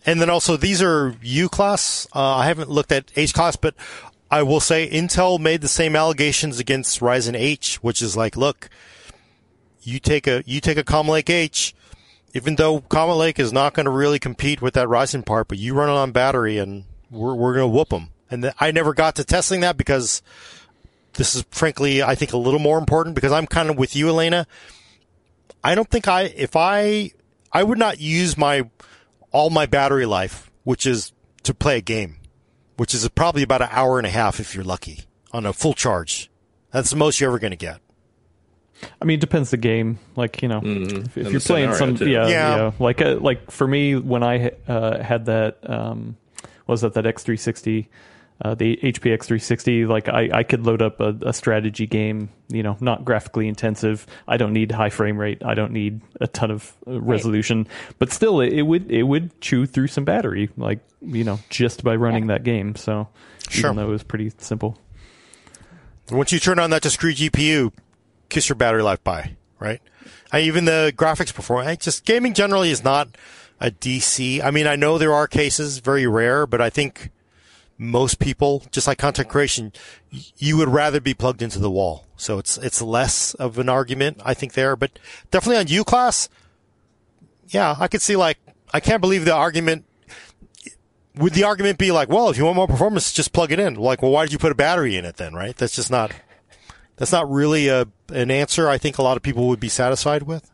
And then also these are U class. Uh, I haven't looked at H class, but I will say Intel made the same allegations against Ryzen H, which is like, look, you take a, you take a Comet Lake H, even though Comet Lake is not going to really compete with that Ryzen part, but you run it on battery and we're, we're going to whoop them. And I never got to testing that because this is frankly, I think a little more important because I'm kind of with you, Alaina. I don't think I, if I, I would not use my all my battery life, which is to play a game, which is probably about an hour and a half if you're lucky on a full charge. That's the most you're ever going to get. I mean, it depends the game. Like you know, mm-hmm. if, if you're playing some, yeah, yeah, yeah, like uh, like for me when I uh, had that, um, was that that X360 uh, the HP x360, like I, I could load up a, a, strategy game, you know, not graphically intensive. I don't need high frame rate. I don't need a ton of uh, resolution, right. but still, it, it, would it would chew through some battery, like you know, just by running yeah. that game. So, sure. even though it was pretty simple. Once you turn on that discrete GPU, kiss your battery life by, right? I, even the graphics performance, just gaming generally is not a DC. I mean, I know there are cases, very rare, but I think most people, just like content creation, you would rather be plugged into the wall. So it's, it's less of an argument, I think there, but definitely on U class. Yeah, I could see like, I can't believe the argument. Would the argument be like, well, if you want more performance, just plug it in? Like, well, why did you put a battery in it then, right? That's just not, that's not really a, an answer I think a lot of people would be satisfied with.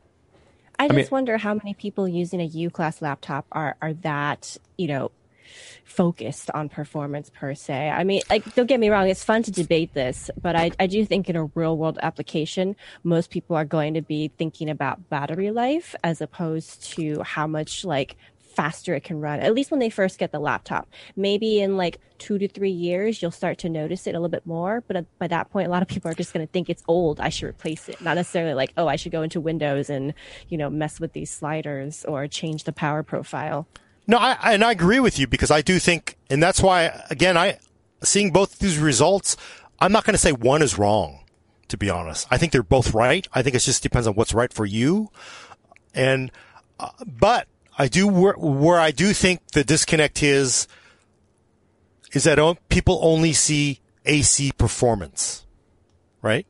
I just I mean, wonder how many people using a U class laptop are, are that, you know, focused on performance per se. I mean, like, don't get me wrong, it's fun to debate this, but I, I do think in a real world application, most people are going to be thinking about battery life as opposed to how much like faster it can run, at least when they first get the laptop. Maybe in like two to three years, you'll start to notice it a little bit more. But by that point, a lot of people are just going to think it's old. I should replace it. Not necessarily like, oh, I should go into Windows and, you know, mess with these sliders or change the power profile. No, I, and I agree with you because I do think, and that's why, again, I, seeing both these results, I'm not going to say one is wrong, to be honest. I think they're both right. I think it just depends on what's right for you. And, uh, but I do, where, where I do think the disconnect is, is that people only see AC performance, right?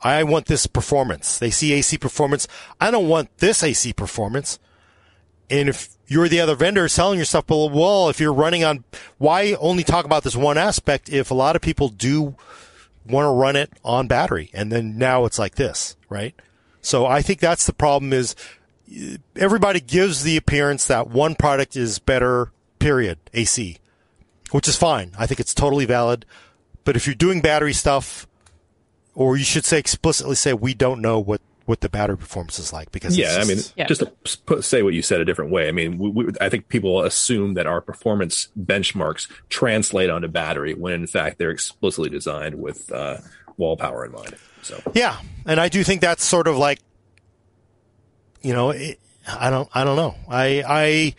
I want this performance. They see AC performance. I don't want this AC performance And if you're the other vendor selling your stuff, well, well, if you're running on, why only talk about this one aspect if a lot of people do want to run it on battery and then now it's like this, right? So I think that's the problem is eh, everybody gives the appearance that one product is better, period, AC, which is fine. I think it's totally valid. But if you're doing battery stuff, or you should say explicitly say, we don't know what what the battery performance is like because yeah, just, I mean, Yeah. just to put, say what you said a different way. I mean, we, we, I think people assume that our performance benchmarks translate onto battery when in fact they're explicitly designed with uh, wall power in mind. So yeah, and I do think that's sort of like, you know, it, I don't, I don't know, I,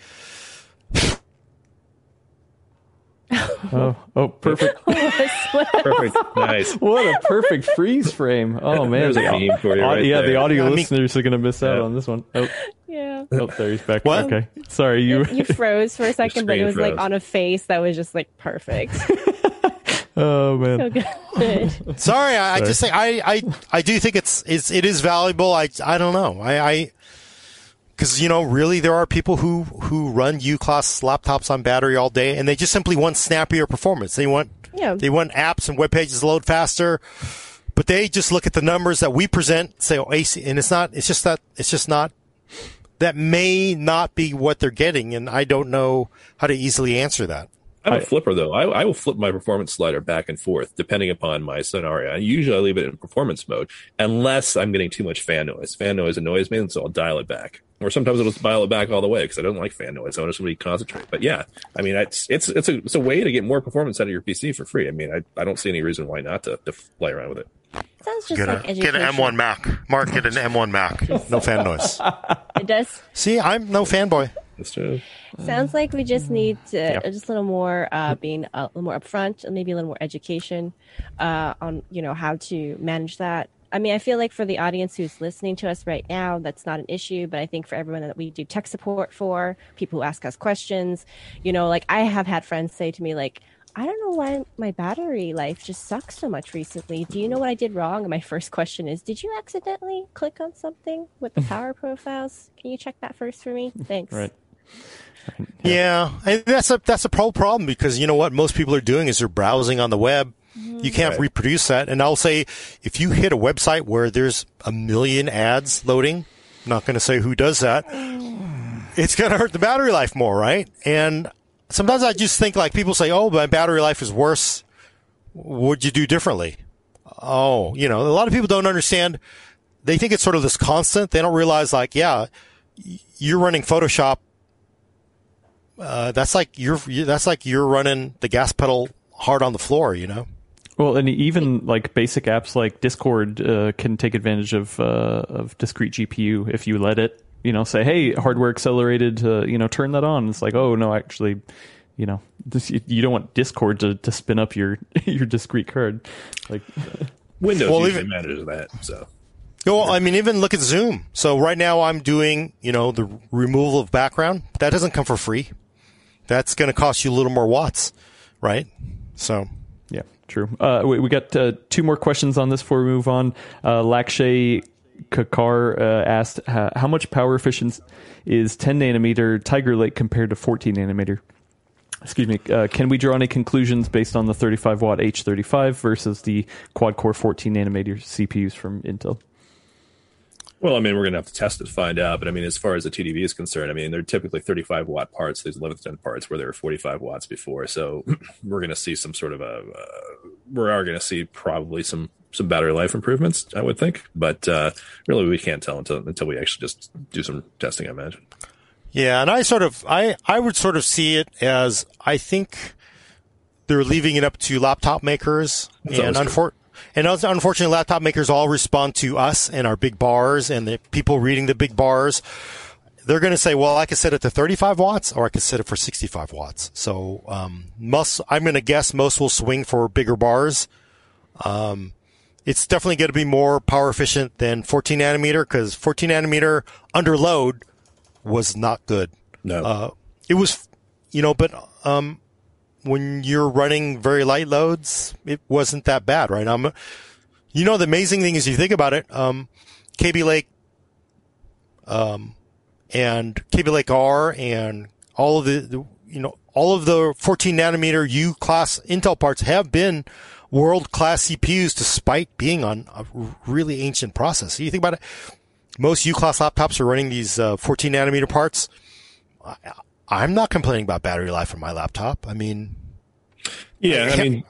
I, Oh, oh, perfect! perfect, nice. what a perfect freeze frame! Oh man, There's a the- meme for you au- right yeah, the audio I mean- listeners are gonna miss out Yeah. on this one. Oh, yeah. oh, there he's back. What? Okay, sorry, you. You froze for a second, but it screen was like on a face that was just like perfect. oh man, So sorry, I, I just say I, I, I do think it's, it's, it is valuable. I, I don't know, I, I, because you know, really, there are people who who run U class laptops on battery all day, and they just simply want snappier performance. They want Yeah. they want apps and web pages to load faster, but they just look at the numbers that we present, say, oh, AC, and it's not. It's just that it's just not. That may not be what they're getting, and I don't know how to easily answer that. I'm a I- flipper though. I, I will flip my performance slider back and forth depending upon my scenario. I usually I leave it in performance mode unless I'm getting too much fan noise. Fan noise annoys me, and so I'll dial it back. Or sometimes I'll just dial it back all the way because I don't like fan noise. I want somebody to concentrate. But yeah, I mean, it's it's it's a it's a way to get more performance out of your PC for free. I mean, I, I don't see any reason why not to, to play around with it. Sounds just Get like a education. get an M1 Mac. Mark, get an M1 Mac. No fan noise. It does. See, I'm no fanboy. That's true. Sounds like we just need to, Yeah. just a little more uh, being a little more upfront and maybe a little more education uh, on you know how to manage that. I mean, I feel like for the audience who's listening to us right now, that's not an issue. But I think for everyone that we do tech support for, people who ask us questions, you know, like I have had friends say to me, like, I don't know why my battery life just sucks so much recently. Do you know what I did wrong? And my first question is, did you accidentally click on something with the power profiles? Can you check that first for me? Thanks. right. Yeah, and that's a that's a pro problem because you know what most people are doing is they're browsing on the web. You can't Right. reproduce that. And I'll say if you hit a website where there's a million ads loading, I'm not going to say who does that. It's going to hurt the battery life more, right? And sometimes I just think like people say, "Oh, my battery life is worse. What'd you do differently?" Oh, you know, a lot of people don't understand. They think it's sort of this constant. They don't realize like, yeah, you're running Photoshop uh, that's like you're that's like you're running the gas pedal hard on the floor, you know. Well, and even like basic apps like Discord uh, can take advantage of uh, of discrete GPU if you let it. You know, say, "Hey, hardware accelerated. Uh, you know, turn that on." It's like, "Oh no, actually, you know, this, you, you don't want Discord to, to spin up your your discrete card." Like, Windows Well, usually even- manages that. So Well, I mean, even look at Zoom. So right now I'm doing, you know, the removal of background. That doesn't come for free. That's going to cost you a little more watts, right? So yeah, true. Uh, we, we got uh, two more questions on this before we move on. Uh, Lakshay Kakar uh, asked, "How much power efficient is 10 nanometer Tiger Lake compared to 14 nanometer?" Excuse me. Uh, can we draw any conclusions based on the 35 watt H35 versus the quad core 14 nanometer CPUs from Intel? Well, I mean, we're going to have to test it to find out. But I mean, as far as the TDP is concerned, I mean, they're typically 35 watt parts. These 11th gen parts where they were 45 watts before. So we're going to see some sort of a, uh, we are going to see probably some some battery life improvements, I would think. But uh, really, we can't tell until until we actually just do some testing. I imagine. yeah, and I sort of I I would sort of see it as I think they're leaving it up to laptop makers That's and unfor- and also, unfortunately laptop makers all respond to us and our big bars and the people reading the big bars. They're going to say, well, I can set it to 35 watts or I can set it for 65 watts. So, um, most, I'm going to guess most will swing for bigger bars. Um, it's definitely going to be more power efficient than 14 nanometer because 14 nanometer under load was not good. No. Uh, it was, you know, but um, when you're running very light loads, it wasn't that bad, right? Um, you know, the amazing thing is, you think about it, um, Kaby Lake, um, and Kaby Lake R and all of the, the you know all of the 14 nanometer U class Intel parts have been world class CPUs despite being on a really ancient process. You think about it, most U class laptops are running these uh, 14 nanometer parts. I, I'm not complaining about battery life on my laptop. I mean, yeah, I mean,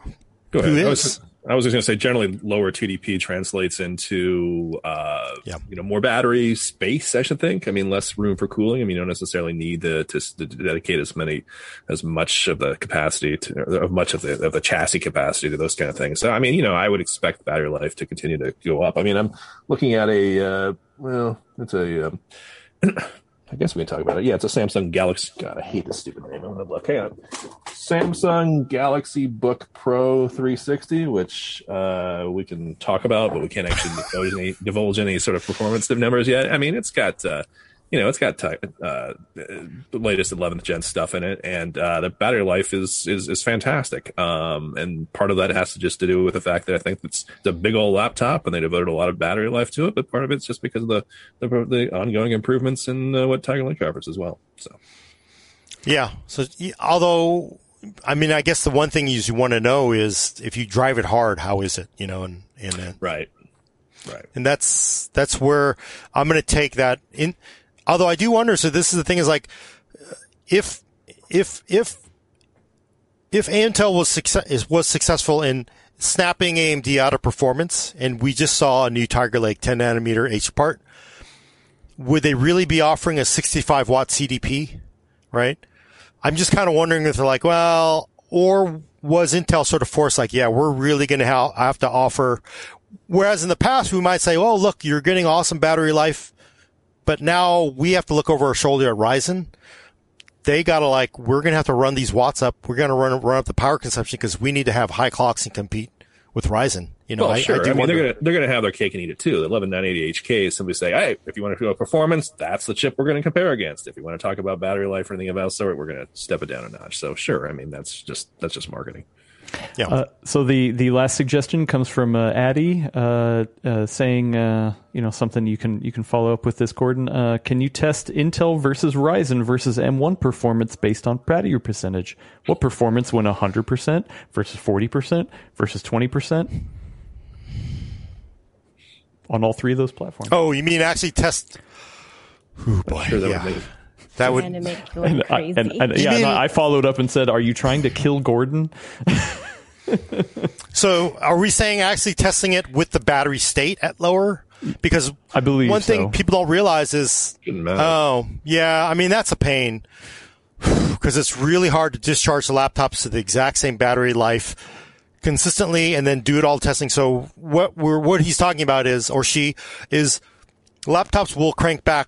go ahead. Who I was, I was just going to say, generally, lower TDP translates into, uh, Yeah. you know, more battery space. I should think. I mean, less room for cooling. I mean, you don't necessarily need to, to, to dedicate as many, as much of the capacity to, of much of the of the chassis capacity to those kind of things. So, I mean, you know, I would expect battery life to continue to go up. I mean, I'm looking at a, uh, well, it's a. Um, I guess we can talk about it. Yeah, it's a Samsung Galaxy. God, I hate this stupid name. I'm gonna look. Hang on. Samsung Galaxy Book Pro 360, which uh, we can talk about, but we can't actually divulge any, divulge any sort of performance numbers yet. I mean, it's got, uh, you know, it's got ty- uh, the latest 11th gen stuff in it, and uh, the battery life is is is fantastic. Um, and part of that has to just to do with the fact that I think it's, it's a big old laptop, and they devoted a lot of battery life to it. But part of it's just because of the the, the ongoing improvements in uh, what Tiger Lake offers as well. So. Yeah. So, although, I mean, I guess the one thing you want to know is if you drive it hard, how is it? You know, and and uh, Right. Right. and that's that's where I'm going to take that in. Although I do wonder. So this is the thing: is like if if if if Intel was success was successful in snapping AMD out of performance, and we just saw a new Tiger Lake 10 nanometer H part, would they really be offering a 65 watt TDP? Right. I'm just kind of wondering if they're like, well, or was Intel sort of forced like, yeah, we're really going to ha- have to offer. Whereas in the past, we might say, well, look, you're getting awesome battery life, but now we have to look over our shoulder at Ryzen. They got to like, we're going to have to run these watts up. We're going to run, run up the power consumption because we need to have high clocks and compete with Ryzen. You know, Well, I, sure. I I, do mean, wonder. they're gonna they're gonna have their cake and eat it too. The 11980 HK. Somebody say, hey, if you want to do a performance, that's the chip we're going to compare against. If you want to talk about battery life or anything of that sort, we're going to step it down a notch. So sure. I mean, that's just that's just marketing. Yeah. Uh, so the the last suggestion comes from uh, Addy, uh, uh, saying uh, you know something you can you can follow up with this, Gordon. Uh, can you test Intel versus Ryzen versus M1 performance based on battery percentage? What performance when 100 percent versus 40 percent versus 20 percent on all three of those platforms? oh, you mean actually test? Ooh, boy, Sure, that yeah. Would make that would to make it going And, I, and, and- yeah, and I followed up and said, "Are you trying to kill Gordon?" So, are we saying actually testing it with the battery state at lower? Because I believe one so. thing people don't realize is, oh, yeah, I mean that's a pain because it's really hard to discharge the laptops to the exact same battery life consistently and then do it all testing. So, what we're what he's talking about is, or she is, laptops will crank back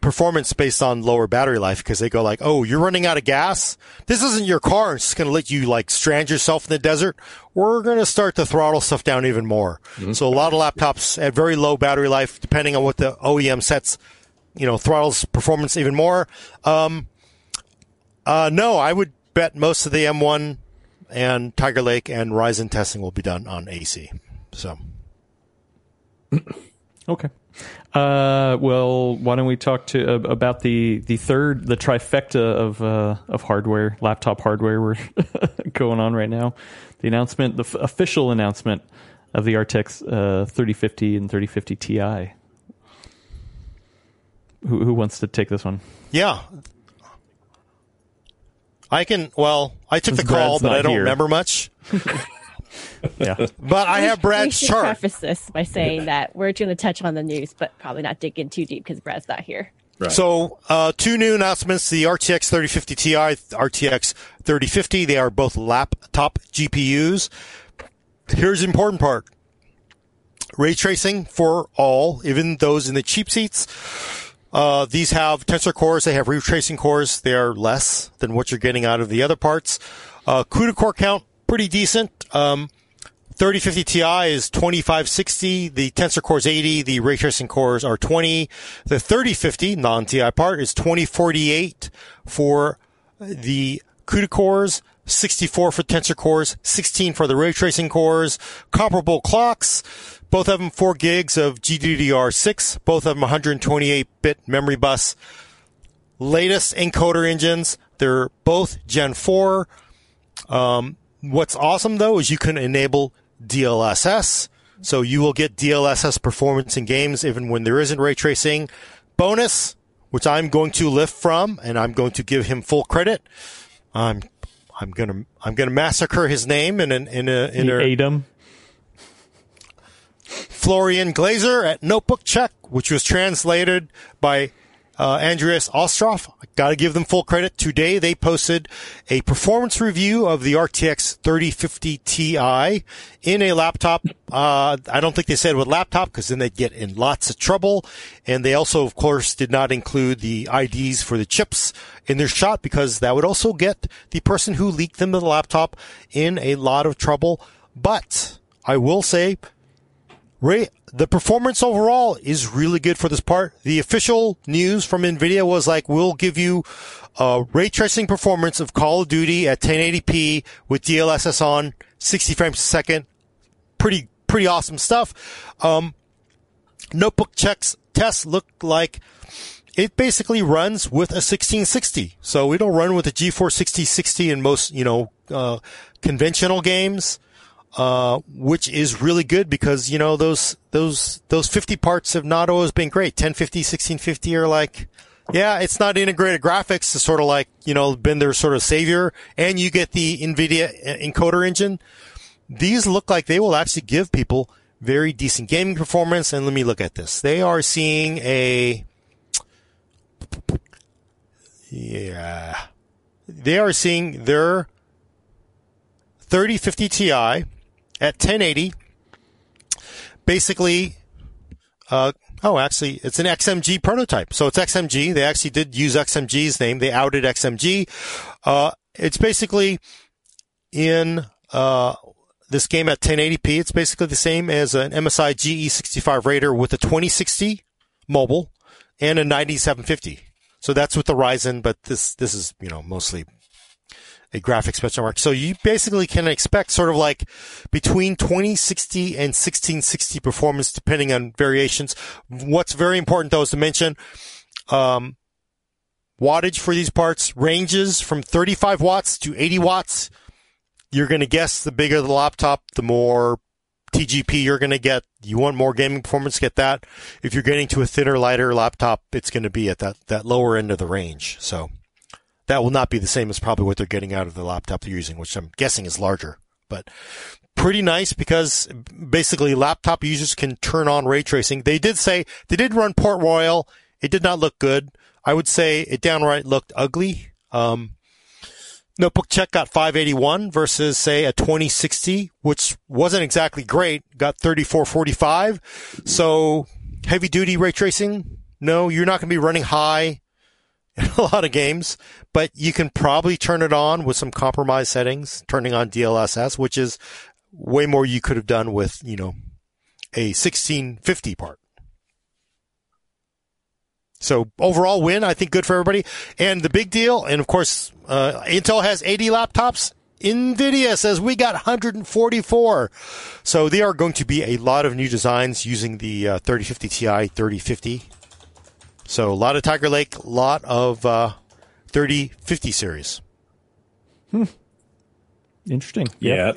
performance based on lower battery life because they go like, oh, you're running out of gas. This isn't your car. It's just going to let you like strand yourself in the desert. We're going to start to throttle stuff down even more. So a lot of laptops at very low battery life, depending on what the OEM sets, you know, throttles performance even more. Um, uh, no, I would bet most of the M1 and Tiger Lake and Ryzen testing will be done on AC. So. Okay. Uh, well, why don't we talk to uh, about the the third the trifecta of uh, of hardware, laptop hardware we're going on right now. The announcement, the f- official announcement of the RTX uh, 3050 and 3050 Ti. Who, who wants to take this one? Yeah. I can, well, I took Since the call, Brad's but I don't here. remember much. Yeah. But I have we Brad's should chart. preface this by saying that we're going to touch on the news, but probably not dig in too deep because Brad's not here. Right. So, uh, two new announcements, the RTX 3050 Ti, RTX 3050. They are both laptop GPUs. Here's the important part. Ray tracing for all, even those in the cheap seats. Uh, these have tensor cores. They have ray tracing cores. They are less than what you're getting out of the other parts. Uh, CUDA core count, pretty decent. Um, 3050 Ti is 2560. The Tensor Core is 80. The ray tracing cores are 20. The 3050 non-Ti part is 2048 for the CUDA cores, 64 for Tensor cores, 16 for the ray tracing cores. Comparable clocks. Both of them 4 gigs of GDDR6. Both of them 128-bit memory bus. latest encoder engines. They're both Gen 4. Um, what's awesome though is you can enable DLSS. So you will get DLSS performance in games even when there isn't ray tracing. Bonus, which I'm going to lift from and I'm going to give him full credit. I'm, I'm gonna, I'm gonna massacre his name in an, in a, in The a, Adam. Florian Glaser at Notebookcheck, which was translated by uh, Andreas Osthoff. I gotta give them full credit. Today they posted a performance review of the RTX 3050 Ti in a laptop. Uh, I don't think they said what laptop because then they'd get in lots of trouble. And they also, of course, did not include the IDs for the chips in their shot because that would also get the person who leaked them the laptop in a lot of trouble. But I will say Ray, the performance overall is really good for this part. The official news from Nvidia was like, we'll give you a ray tracing performance of Call of Duty at 1080p with DLSS on 60 frames a second. Pretty, pretty awesome stuff. Um, notebook checks tests look like it basically runs with a 1660. So it'll run with a GeForce 6060 in most, you know, uh, conventional games uh, which is really good because, you know, those, those, those 50 parts have not always been great. 1050, 1650 are like, yeah, it's not integrated graphics. It's sort of like, you know, been their sort of savior and you get the NVIDIA encoder engine. These look like they will actually give people very decent gaming performance. And let me look at this. They are seeing a, yeah, they are seeing their 3050 Ti at 1080. Basically, uh, oh, actually, it's an XMG prototype. So it's XMG. They actually did use XMG's name. They outed XMG. Uh, it's basically in, uh, this game at 1080p. It's basically the same as an MSI GE65 Raider with a 2060 mobile and a 9750. So that's with the Ryzen, but this, this is, you know, mostly a graphics benchmark. So you basically can expect sort of like between 2060 and 1660 performance depending on variations. What's very important though is to mention, um, wattage for these parts ranges from 35 watts to 80 watts. You're going to guess the bigger the laptop, the more TGP you're going to get. You want more gaming performance, get that. If you're getting to a thinner, lighter laptop, it's going to be at that, that lower end of the range. So that will not be the same as probably what they're getting out of the laptop they're using, which I'm guessing is larger. But pretty nice because basically laptop users can turn on ray tracing. They did say they did run Port Royal. It did not look good. I would say it downright looked ugly. Um, Notebookcheck got 581 versus say a 2060, which wasn't exactly great. Got 3445. So heavy duty ray tracing. No, you're not going to be running high in a lot of games, but you can probably turn it on with some compromise settings, turning on DLSS, which is way more you could have done with, you know, a 1650 part. So overall win, I think good for everybody. And the big deal, and of course, uh, Intel has 80 laptops. NVIDIA says we got 144. So there are going to be a lot of new designs using the uh, 3050 Ti 3050. So a lot of Tiger Lake, a lot of uh, 3050 series. Hmm. Interesting. Yeah.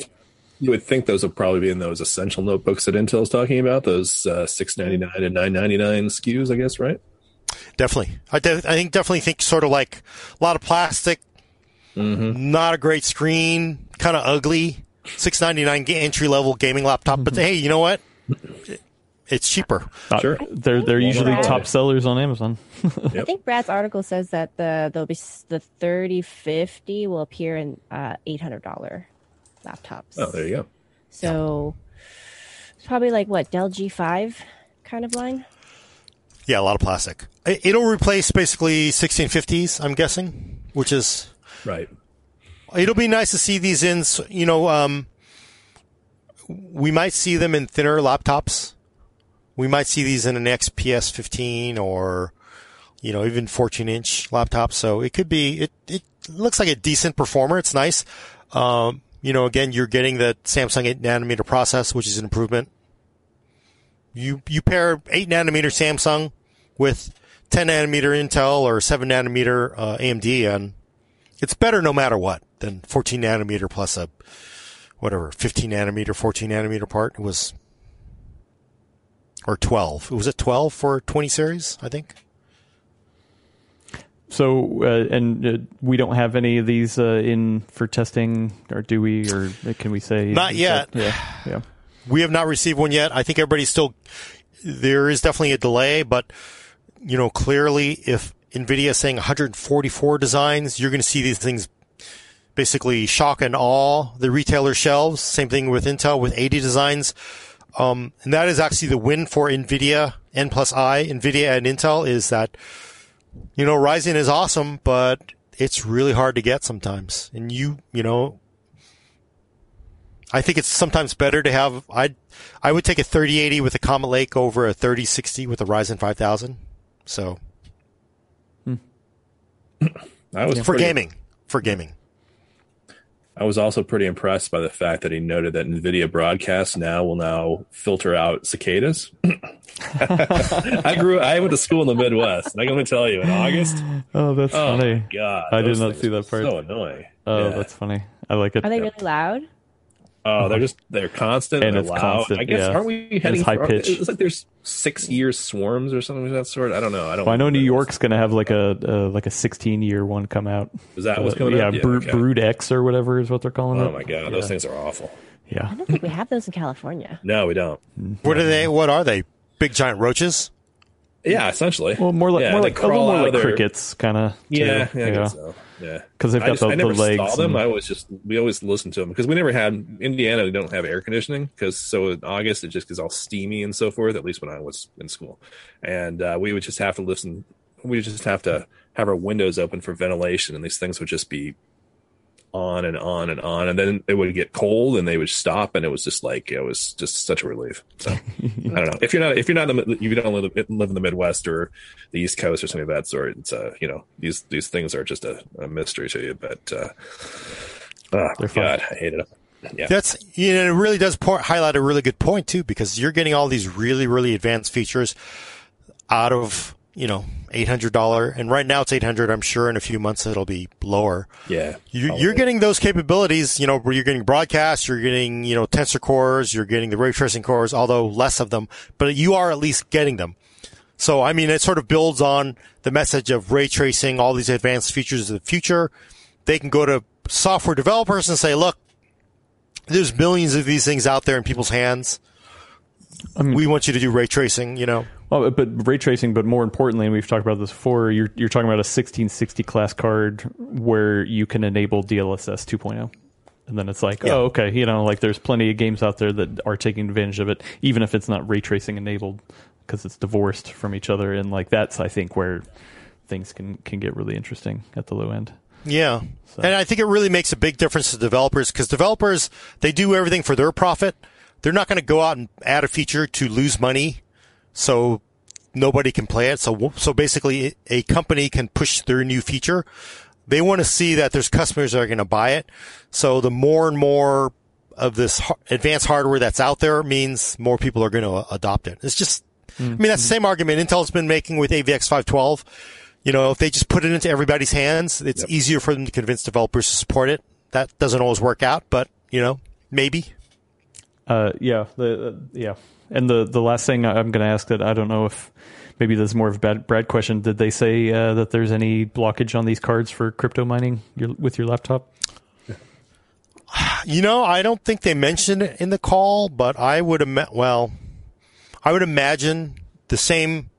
You would think those would probably be in those essential notebooks that Intel's talking about, those uh, six ninety nine and nine ninety nine SKUs, I guess, right? Definitely. I, de- I think definitely think sort of like a lot of plastic, not a great screen, kind of ugly. Six ninety nine entry level gaming laptop, but hey, you know what? It's cheaper. Uh, Sure. They're they're usually Right. top sellers on Amazon. I think Brad's article says that the there'll be the thirty fifty will appear in uh, eight hundred dollar laptops. Oh, there you go. So it's probably like what Dell G five kind of line. Yeah, a lot of plastic. It- It'll replace basically 1650s, I'm guessing, which is Right. it'll be nice to see these in. You know, um, we might see them in thinner laptops. We might see these in an XPS 15 or, you know, even 14 inch laptop. So it could be, it, it looks like a decent performer. It's nice. Um, you know, again, you're getting the Samsung 8 nanometer process, which is an improvement. You, you pair 8 nanometer Samsung with 10 nanometer Intel or 7 nanometer uh, AMD, and it's better no matter what than 14 nanometer plus a whatever 15 nanometer, 14 nanometer part. It was or 12. Was it 12 for 20 series? I think. So, uh, and uh, we don't have any of these uh, in for testing, or do we? Or can we say Not yet. that- yeah, yeah. We have not received one yet. I think everybody's still. There is definitely a delay, but you know clearly, if Nvidia is saying 144 designs, you're going to see these things basically shock and awe the retailer shelves. Same thing with Intel with 80 designs, um, and that is actually the win for Nvidia N plus I. Nvidia and Intel is that you know Ryzen is awesome, but it's really hard to get sometimes, and you you know I think it's sometimes better to have. I I would take a 3080 with a Comet Lake over a 3060 with a Ryzen 5000. So I was for pretty- gaming, for gaming. I was also pretty impressed by the fact that he noted that NVIDIA broadcast now will now filter out cicadas. I grew. I went to school in the Midwest, and I can only tell you, in August, Oh, that's oh funny. god, I did not see that are part. So annoying. Oh, Yeah. that's funny. I like it. Are they really loud? Oh, they're just they're constant And and it's they're loud. constant, I guess yeah. aren't we heading it's high for- pitch. It's like there's six year swarms or something of that sort. I don't know. I don't. Well, I know New. York's going to have like a uh, like a 16 year one come out. Is that what's Uh, coming yeah, up? Yeah, Brood, okay. Brood X or whatever is what they're calling it. Oh my god, those things are awful. Yeah. I don't think we have those in California. No, we don't. What are they? What are they? Big giant roaches? Yeah, essentially. Well, more like yeah, more like a little more like their- crickets, kind of. Yeah, yeah, I guess so. Yeah, 'Cause they've I got just- the- I never the legs saw them. and- I always just we always listened to them because we never had Indiana. We don't have air conditioning because so in August it just gets all steamy and so forth. At least when I was in school, and uh, we would just have to listen. We would just have to have our windows open for ventilation, and these things would just be on and on and on, and then it would get cold and they would stop, and it was just like it was just such a relief. So I don't know if you're not if you're not if you don't live, live in the Midwest or the East Coast or something of that sort. It's uh you know these these things are just a, a mystery to you, but uh, oh They're fun. God, I hate it. Yeah, That's you know it really does po- highlight a really good point too because you're getting all these really really advanced features out of you know eight hundred dollar and right now it's eight hundred. I'm sure in a few months it'll be lower. yeah. you, you're getting those capabilities, you know, where you're getting broadcast, you're getting, you know, tensor cores, you're getting the ray tracing cores, although less of them, but you are at least getting them. So, I mean, it sort of builds on the message of ray tracing, all these advanced features of the future. They can go to software developers and say, look, there's millions of these things out there in people's hands. mean- we want you to do ray tracing, you know. Well, but ray tracing, but more importantly, and we've talked about this before. You're you're talking about a 1660 class card where you can enable DLSS 2.0, and then it's like, Yeah. oh, okay, you know, like there's plenty of games out there that are taking advantage of it, even if it's not ray tracing enabled, because it's divorced from each other, and like that's I think where things can can get really interesting at the low end. Yeah. And I think it really makes a big difference to developers because developers, they do everything for their profit. They're not going to go out and add a feature to lose money so nobody can play it. So, so basically a company can push their new feature. They want to see that there's customers that are going to buy it. So the more and more of this advanced hardware that's out there means more people are going to adopt it. It's just, I mean, that's the same argument Intel's been making with AVX 512. You know, if they just put it into everybody's hands, it's easier for them to convince developers to support it. That doesn't always work out, but you know, maybe. Uh, yeah, the uh, yeah, and the the last thing I'm going to ask that I don't know if maybe this is more of a Brad question. Did they say uh, that there's any blockage on these cards for crypto mining your, with your laptop? You know, I don't think they mentioned it in the call, but I would ima- well, I would imagine the same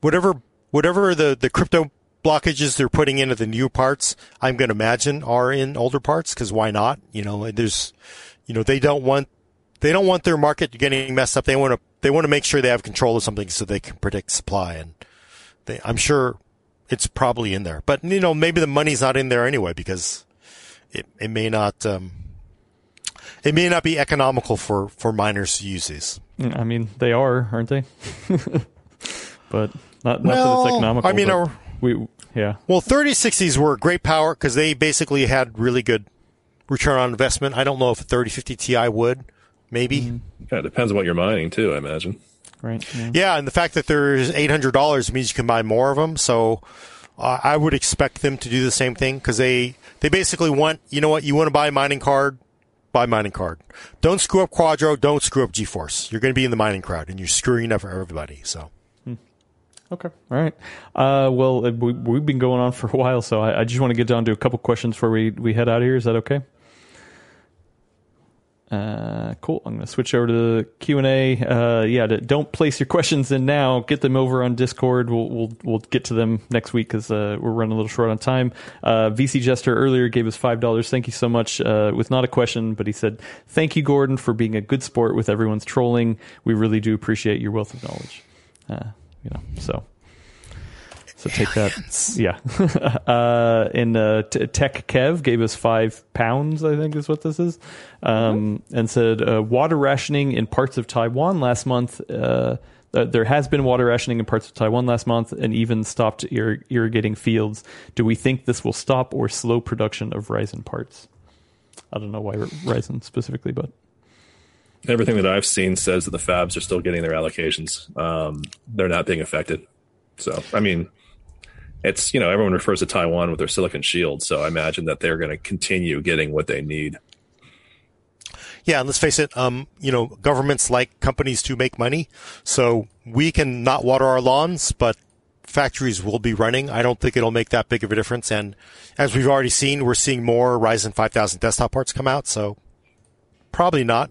whatever whatever the the crypto blockages they're putting into the new parts, I'm going to imagine are in older parts because why not? You know, there's you know, they don't want they don't want their market getting messed up. They want to they want to make sure they have control of something so they can predict supply and they, I'm sure it's probably in there. But you know, maybe the money's not in there anyway because it, it may not um, it may not be economical for, for miners to use these. I mean, they are, aren't they? but not, not that it's economical. I mean, our- we yeah. Well, 3060s were great power because they basically had really good return on investment. I don't know if a 3050 Ti would. Maybe. Mm-hmm. Yeah, it depends on what you're mining too. I imagine. right? Yeah. Yeah, and the fact that there's eight hundred dollars means you can buy more of them. So uh, I would expect them to do the same thing because they they basically want you know what you want to buy a mining card, buy mining card. Don't screw up Quadro. Don't screw up GeForce. You're going to be in the mining crowd, and you're screwing up for everybody. So Okay. All right. Uh, well, uh, we, we've been going on for a while, so I, I just want to get down to a couple questions before we, we head out of here. Is that okay? Uh, cool. I'm going to switch over to the Q and A. Uh, yeah, don't place your questions in now. Get them over on Discord. We'll we'll, we'll get to them next week because uh, we're running a little short on time. Uh, VC Jester earlier gave us five dollars. Thank you so much. Uh, with not a question, but he said, "Thank you, Gordon, for being a good sport with everyone's trolling. We really do appreciate your wealth of knowledge." Uh, you know, so so take that. Yeah. uh, and uh, T- Tech Kev gave us five pounds, I think is what this is, um, and said uh, water rationing in parts of Taiwan last month. Uh, uh, there has been water rationing in parts of Taiwan last month and even stopped ir- irrigating fields. Do we think this will stop or slow production of Ryzen parts? I don't know why Ryzen specifically, but everything that I've seen says that the fabs are still getting their allocations. Um, they're not being affected. So, I mean, it's you know everyone refers to Taiwan with their silicon shield, so I imagine that they're going to continue getting what they need. Yeah, and let's face it, um, you know, governments like companies to make money, so we can not water our lawns, but factories will be running. I don't think it'll make that big of a difference. And as we've already seen, we're seeing more Ryzen 5000 desktop parts come out, so probably not.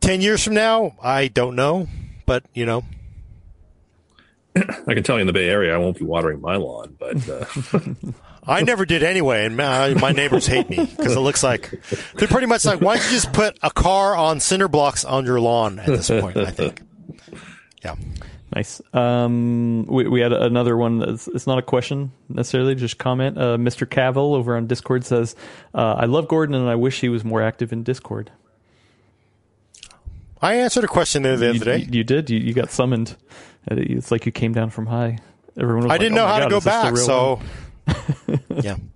Ten years from now, I don't know, but you know, I can tell you in the Bay Area, I won't be watering my lawn, but uh... I never did anyway, and my, my neighbors hate me because it looks like they're pretty much like, why don't you just put a car on cinder blocks on your lawn at this point? I think, yeah. Nice. Um, we, we had another one. It's, it's, not a question necessarily, just comment. Uh, Mr. Cavill over on Discord says, uh, "I love Gordon, and I wish he was more active in Discord." I answered a question there the other day. You, you did. You, you got summoned. It's like you came down from high. Everyone was I like, didn't know oh how God, to go back, so yeah.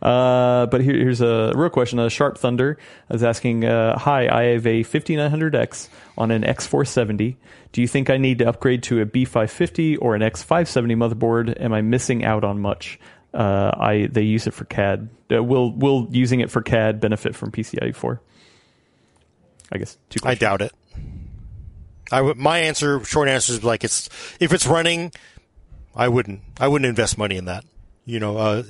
Uh, but here, here's a real question. Uh, Sharp Thunder is asking, uh, "Hi, I have a 5900X on an X470. Do you think I need to upgrade to a B550 or an X570 motherboard? Am I missing out on much? Uh, I they use it for CAD. Uh, will will using it for CAD benefit from PCIe 4? I guess two. Questions. I doubt it. I w- my answer, short answer is like it's if it's running, I wouldn't I wouldn't invest money in that. You know, uh,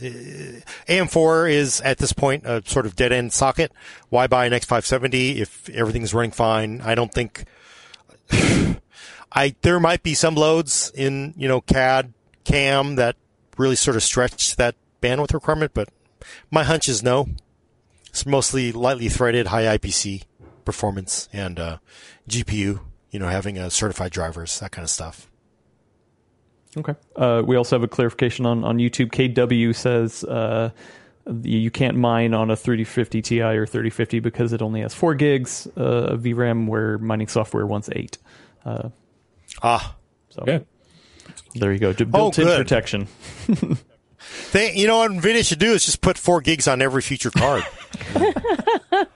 AM4 is at this point a sort of dead end socket. Why buy an X570 if everything's running fine? I don't think. I there might be some loads in you know CAD CAM that really sort of stretch that bandwidth requirement, but my hunch is no. It's mostly lightly threaded, high IPC performance and uh, GPU you know, having a certified drivers, that kind of stuff. Okay. Uh, we also have a clarification on, on YouTube. KW says uh, you can't mine on a 3050 Ti or 3050 because it only has four gigs uh, of VRAM, where mining software wants eight. Uh, ah. So yeah. there you go. Built-in oh, protection. they, you know what NVIDIA should do is just put four gigs on every future card.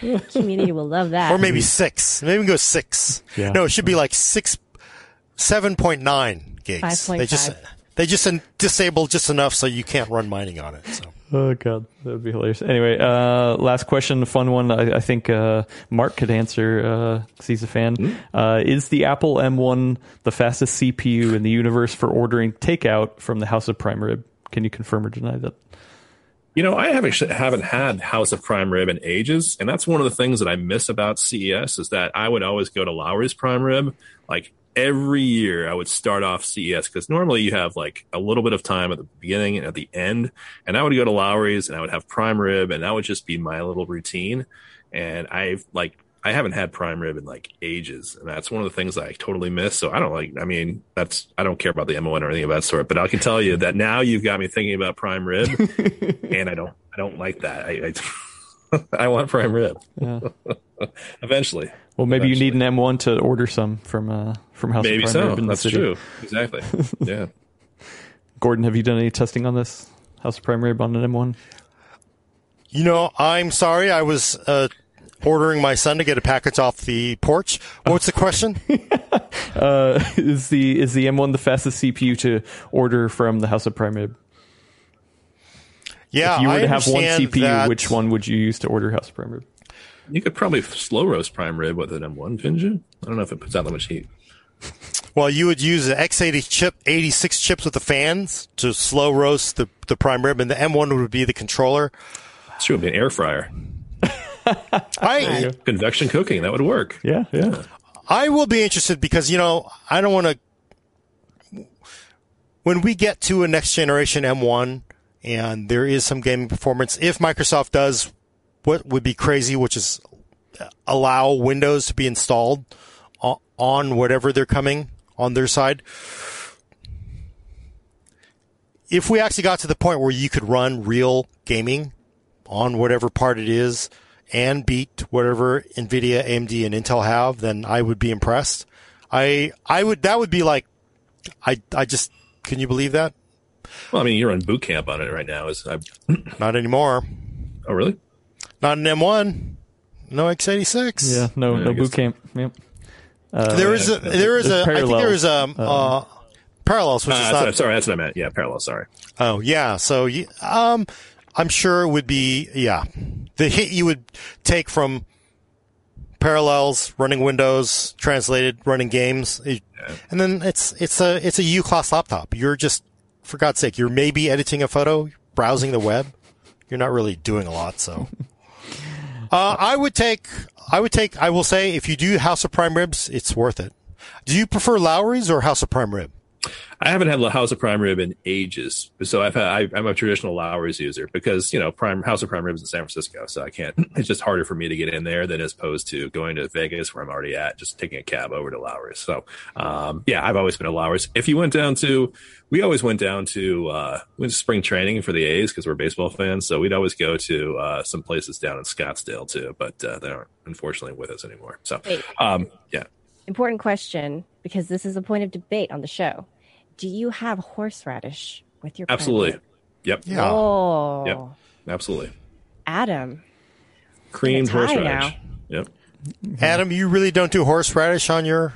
Community will love that. Or maybe six. Maybe we go six. Yeah. No, it should be like six, seven point nine gigs. Five point They just they just disable just enough so you can't run mining on it. So. Oh god, that would be hilarious. Anyway, uh, last question, fun one. I, I think uh, Mark could answer because uh, he's a fan. Mm-hmm. is the Apple M1 the fastest CPU in the universe for ordering takeout from the House of Prime Rib? Can you confirm or deny that? You know, I haven't haven't had House of Prime Rib in ages, and that's one of the things that I miss about CES is that I would always go to Lawry's Prime Rib. Like every year, I would start off CES because normally you have like a little bit of time at the beginning and at the end, and I would go to Lawry's and I would have Prime Rib, and that would just be my little routine. And I've like I haven't had prime rib in like ages, and that's one of the things I totally miss. So I don't like. I mean, that's I don't care about the M1 or anything of that sort. But I can tell you that now you've got me thinking about prime rib, and I don't I don't like that. I I, I want prime rib. Yeah. Eventually. Well, maybe Eventually. you need an M1 to order some from uh from House maybe of Prime so. Rib in that's the city. true. Exactly. Yeah. Gordon, have you done any testing on this House of Prime Rib on an M1? You know, I'm sorry. I was uh, ordering my son to get a package off the porch. What's the question? Uh, is the is the M1 the fastest CPU to order from the House of Prime Rib? Yeah, If you were I to have one CPU, that- which one would you use to order House of Prime Rib? You could probably slow roast prime rib with an M1, couldn't you? I don't know if it puts out that much heat. Well, you would use the X80 chip, 86 chips with the fans to slow roast the, the prime rib, and the M1 would be the controller. It's true, it'd be an air fryer. I Convection cooking, that would work. Yeah, yeah. I will be interested because you know I don't want to. When we get to a next generation M1 and there is some gaming performance, if Microsoft does what would be crazy, which is allow Windows to be installed on whatever they're coming on their side. If we actually got to the point where you could run real gaming on whatever part it is and beat whatever Nvidia, AMD, and Intel have, then I would be impressed. I I would that would be like I I just can you believe that? Well, I mean, you're on boot camp on it right now. Is I, Not anymore. oh really? Not an M1. No x86. Yeah, no, Yeah, no guess- boot camp. Yep. there is a there is a There's I think there is a parallels. uh, parallels, which Uh, is not sorry, that's what I meant. Yeah, parallel. Sorry. Oh yeah, so you- um, I'm sure it would be yeah, the hit you would take from parallels running Windows translated running games, it- and then it's it's a it's a U class laptop. You're just for God's sake, you're maybe editing a photo, browsing the web. You're not really doing a lot, so. Uh, I would take, I would take, I will say, if you do House of Prime Ribs, it's worth it. Do you prefer Lawry's or House of Prime Rib? I haven't had House of Prime Rib in ages, so I've had, I, I'm a traditional Lawry's user because you know Prime House of Prime Rib is in San Francisco, so I can't. It's just harder for me to get in there than as opposed to going to Vegas where I'm already at, just taking a cab over to Lawry's. So um, yeah, I've always been at Lawry's. If you went down to, we always went down to uh, went to spring training for the A's because we're baseball fans, so we'd always go to uh, some places down in Scottsdale too, but uh, they aren't unfortunately with us anymore. So um, yeah, Important question because this is a point of debate on the show. Do you have horseradish with your prime absolutely, rib? yep, Yeah. Oh, Yep. absolutely, Adam. creamed horseradish. now. Yep. Adam, you really don't do horseradish on your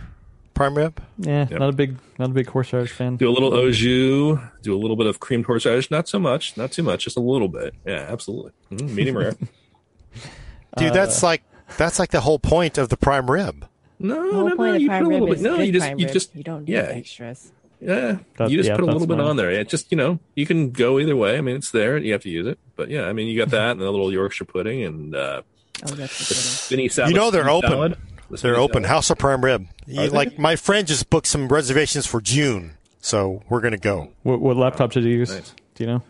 prime rib? Yeah, Yep. not a big, not a big horseradish fan. Do a little au jus, do a little bit of creamed horseradish, not so much, not too much, just a little bit. Yeah, absolutely. Mhm, Medium rare. Dude, that's like that's like the whole point of the prime rib. No, The whole no, no. You put a little bit. No, you just, you just, you don't need yeah, extras. Yeah. That- you just yeah, put a little that's bit fine. on there. It just, you know, you can go either way. I mean, it's there. You have to use it, but yeah, I mean, you got that and a little Yorkshire pudding and uh, Oh, that's the the spinny salad. You know they're open. salad. The They're open. salad. House of prime rib. You- like my friend just booked some reservations for June, so we're gonna go. What, what laptop did you use? Nice. Do you know?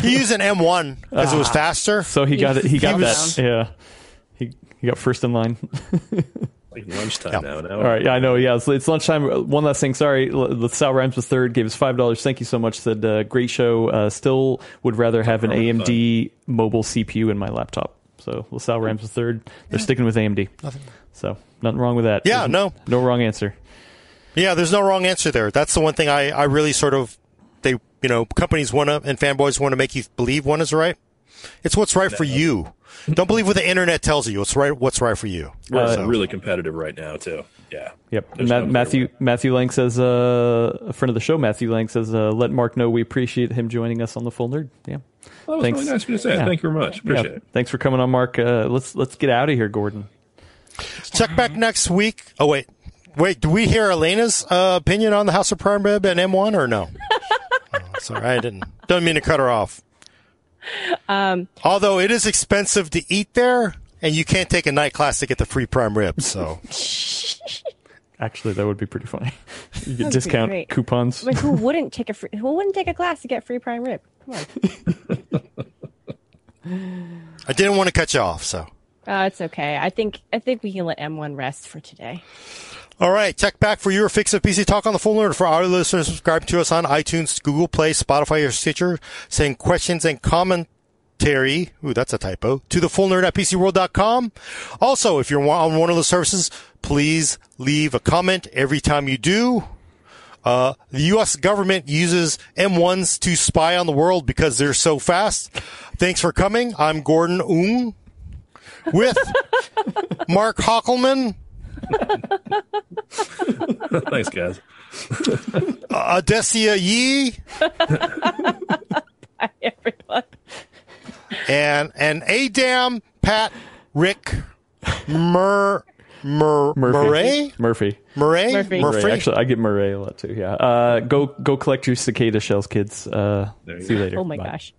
He used an M1 because it was faster. Ah. So he got it. He got was- that. Yeah, he he got first in line. Like lunchtime Yeah. now. now. All right, yeah, I know. Yeah, it's, it's lunchtime. One last thing. Sorry, the Sal Rhymes was third. Gave us five dollars. Thank you so much. Said uh, great show. Uh, still would rather have an problem with AMD mobile CPU in my laptop. So LaSalle Rams was third. They're sticking with AMD. Nothing. So nothing wrong with that. Yeah, There's no. no wrong answer. Yeah, there's no wrong answer there. That's the one thing I, I really sort of they you know companies want to and fanboys want to make you believe one is right. It's what's right for you. Don't believe what the internet tells you. It's right. What's right for you. We're So- really competitive right now too. Yeah. Yep. Ma- no Matthew way. Matthew Lang says, uh, a friend of the show, Matthew Lang says, uh, let Mark know we appreciate him joining us on the full nerd. Yeah. That was Thanks. really nice of you to say. Yeah. Thank you very much. Appreciate Yeah. it. Thanks for coming on, Mark. Uh, let's let's get out of here, Gordon. Check back next week. Oh wait, wait. Do we hear Alaina's uh, opinion on the House of Prime Rib and M1 or no? oh, sorry, I didn't. Don't mean to cut her off. Um, Although it is expensive to eat there, and you can't take a night class to get the free prime rib. So Actually, that would be pretty funny. You get discount coupons. But who wouldn't take a free, who wouldn't take a class to get free prime rib? Come on. I didn't want to cut you off. So Uh, it's okay. I think I think we can let M1 rest for today. All right, check back for your fix of PC Talk on the Full Nerd. For our listeners, subscribe to us on iTunes, Google Play, Spotify, or Stitcher. Send questions and commentary. Ooh, that's a typo. To the Full Nerd at PCWorld.com. Also, if you're on one of the services, please leave a comment every time you do. Uh, the U.S. government uses M1s to spy on the world because they're so fast. Thanks for coming. I'm Gordon Ung. with Mark Hockelman, Thanks, guys. Odessia Yee, Everyone. and and Adam Pat Rick Mur Mur Murray Murphy. Murray Murphy. Murray. Actually, I get Murray a lot too. Yeah. Uh, go go collect your cicada shells, kids. Uh, you see you later. Oh my Bye. gosh.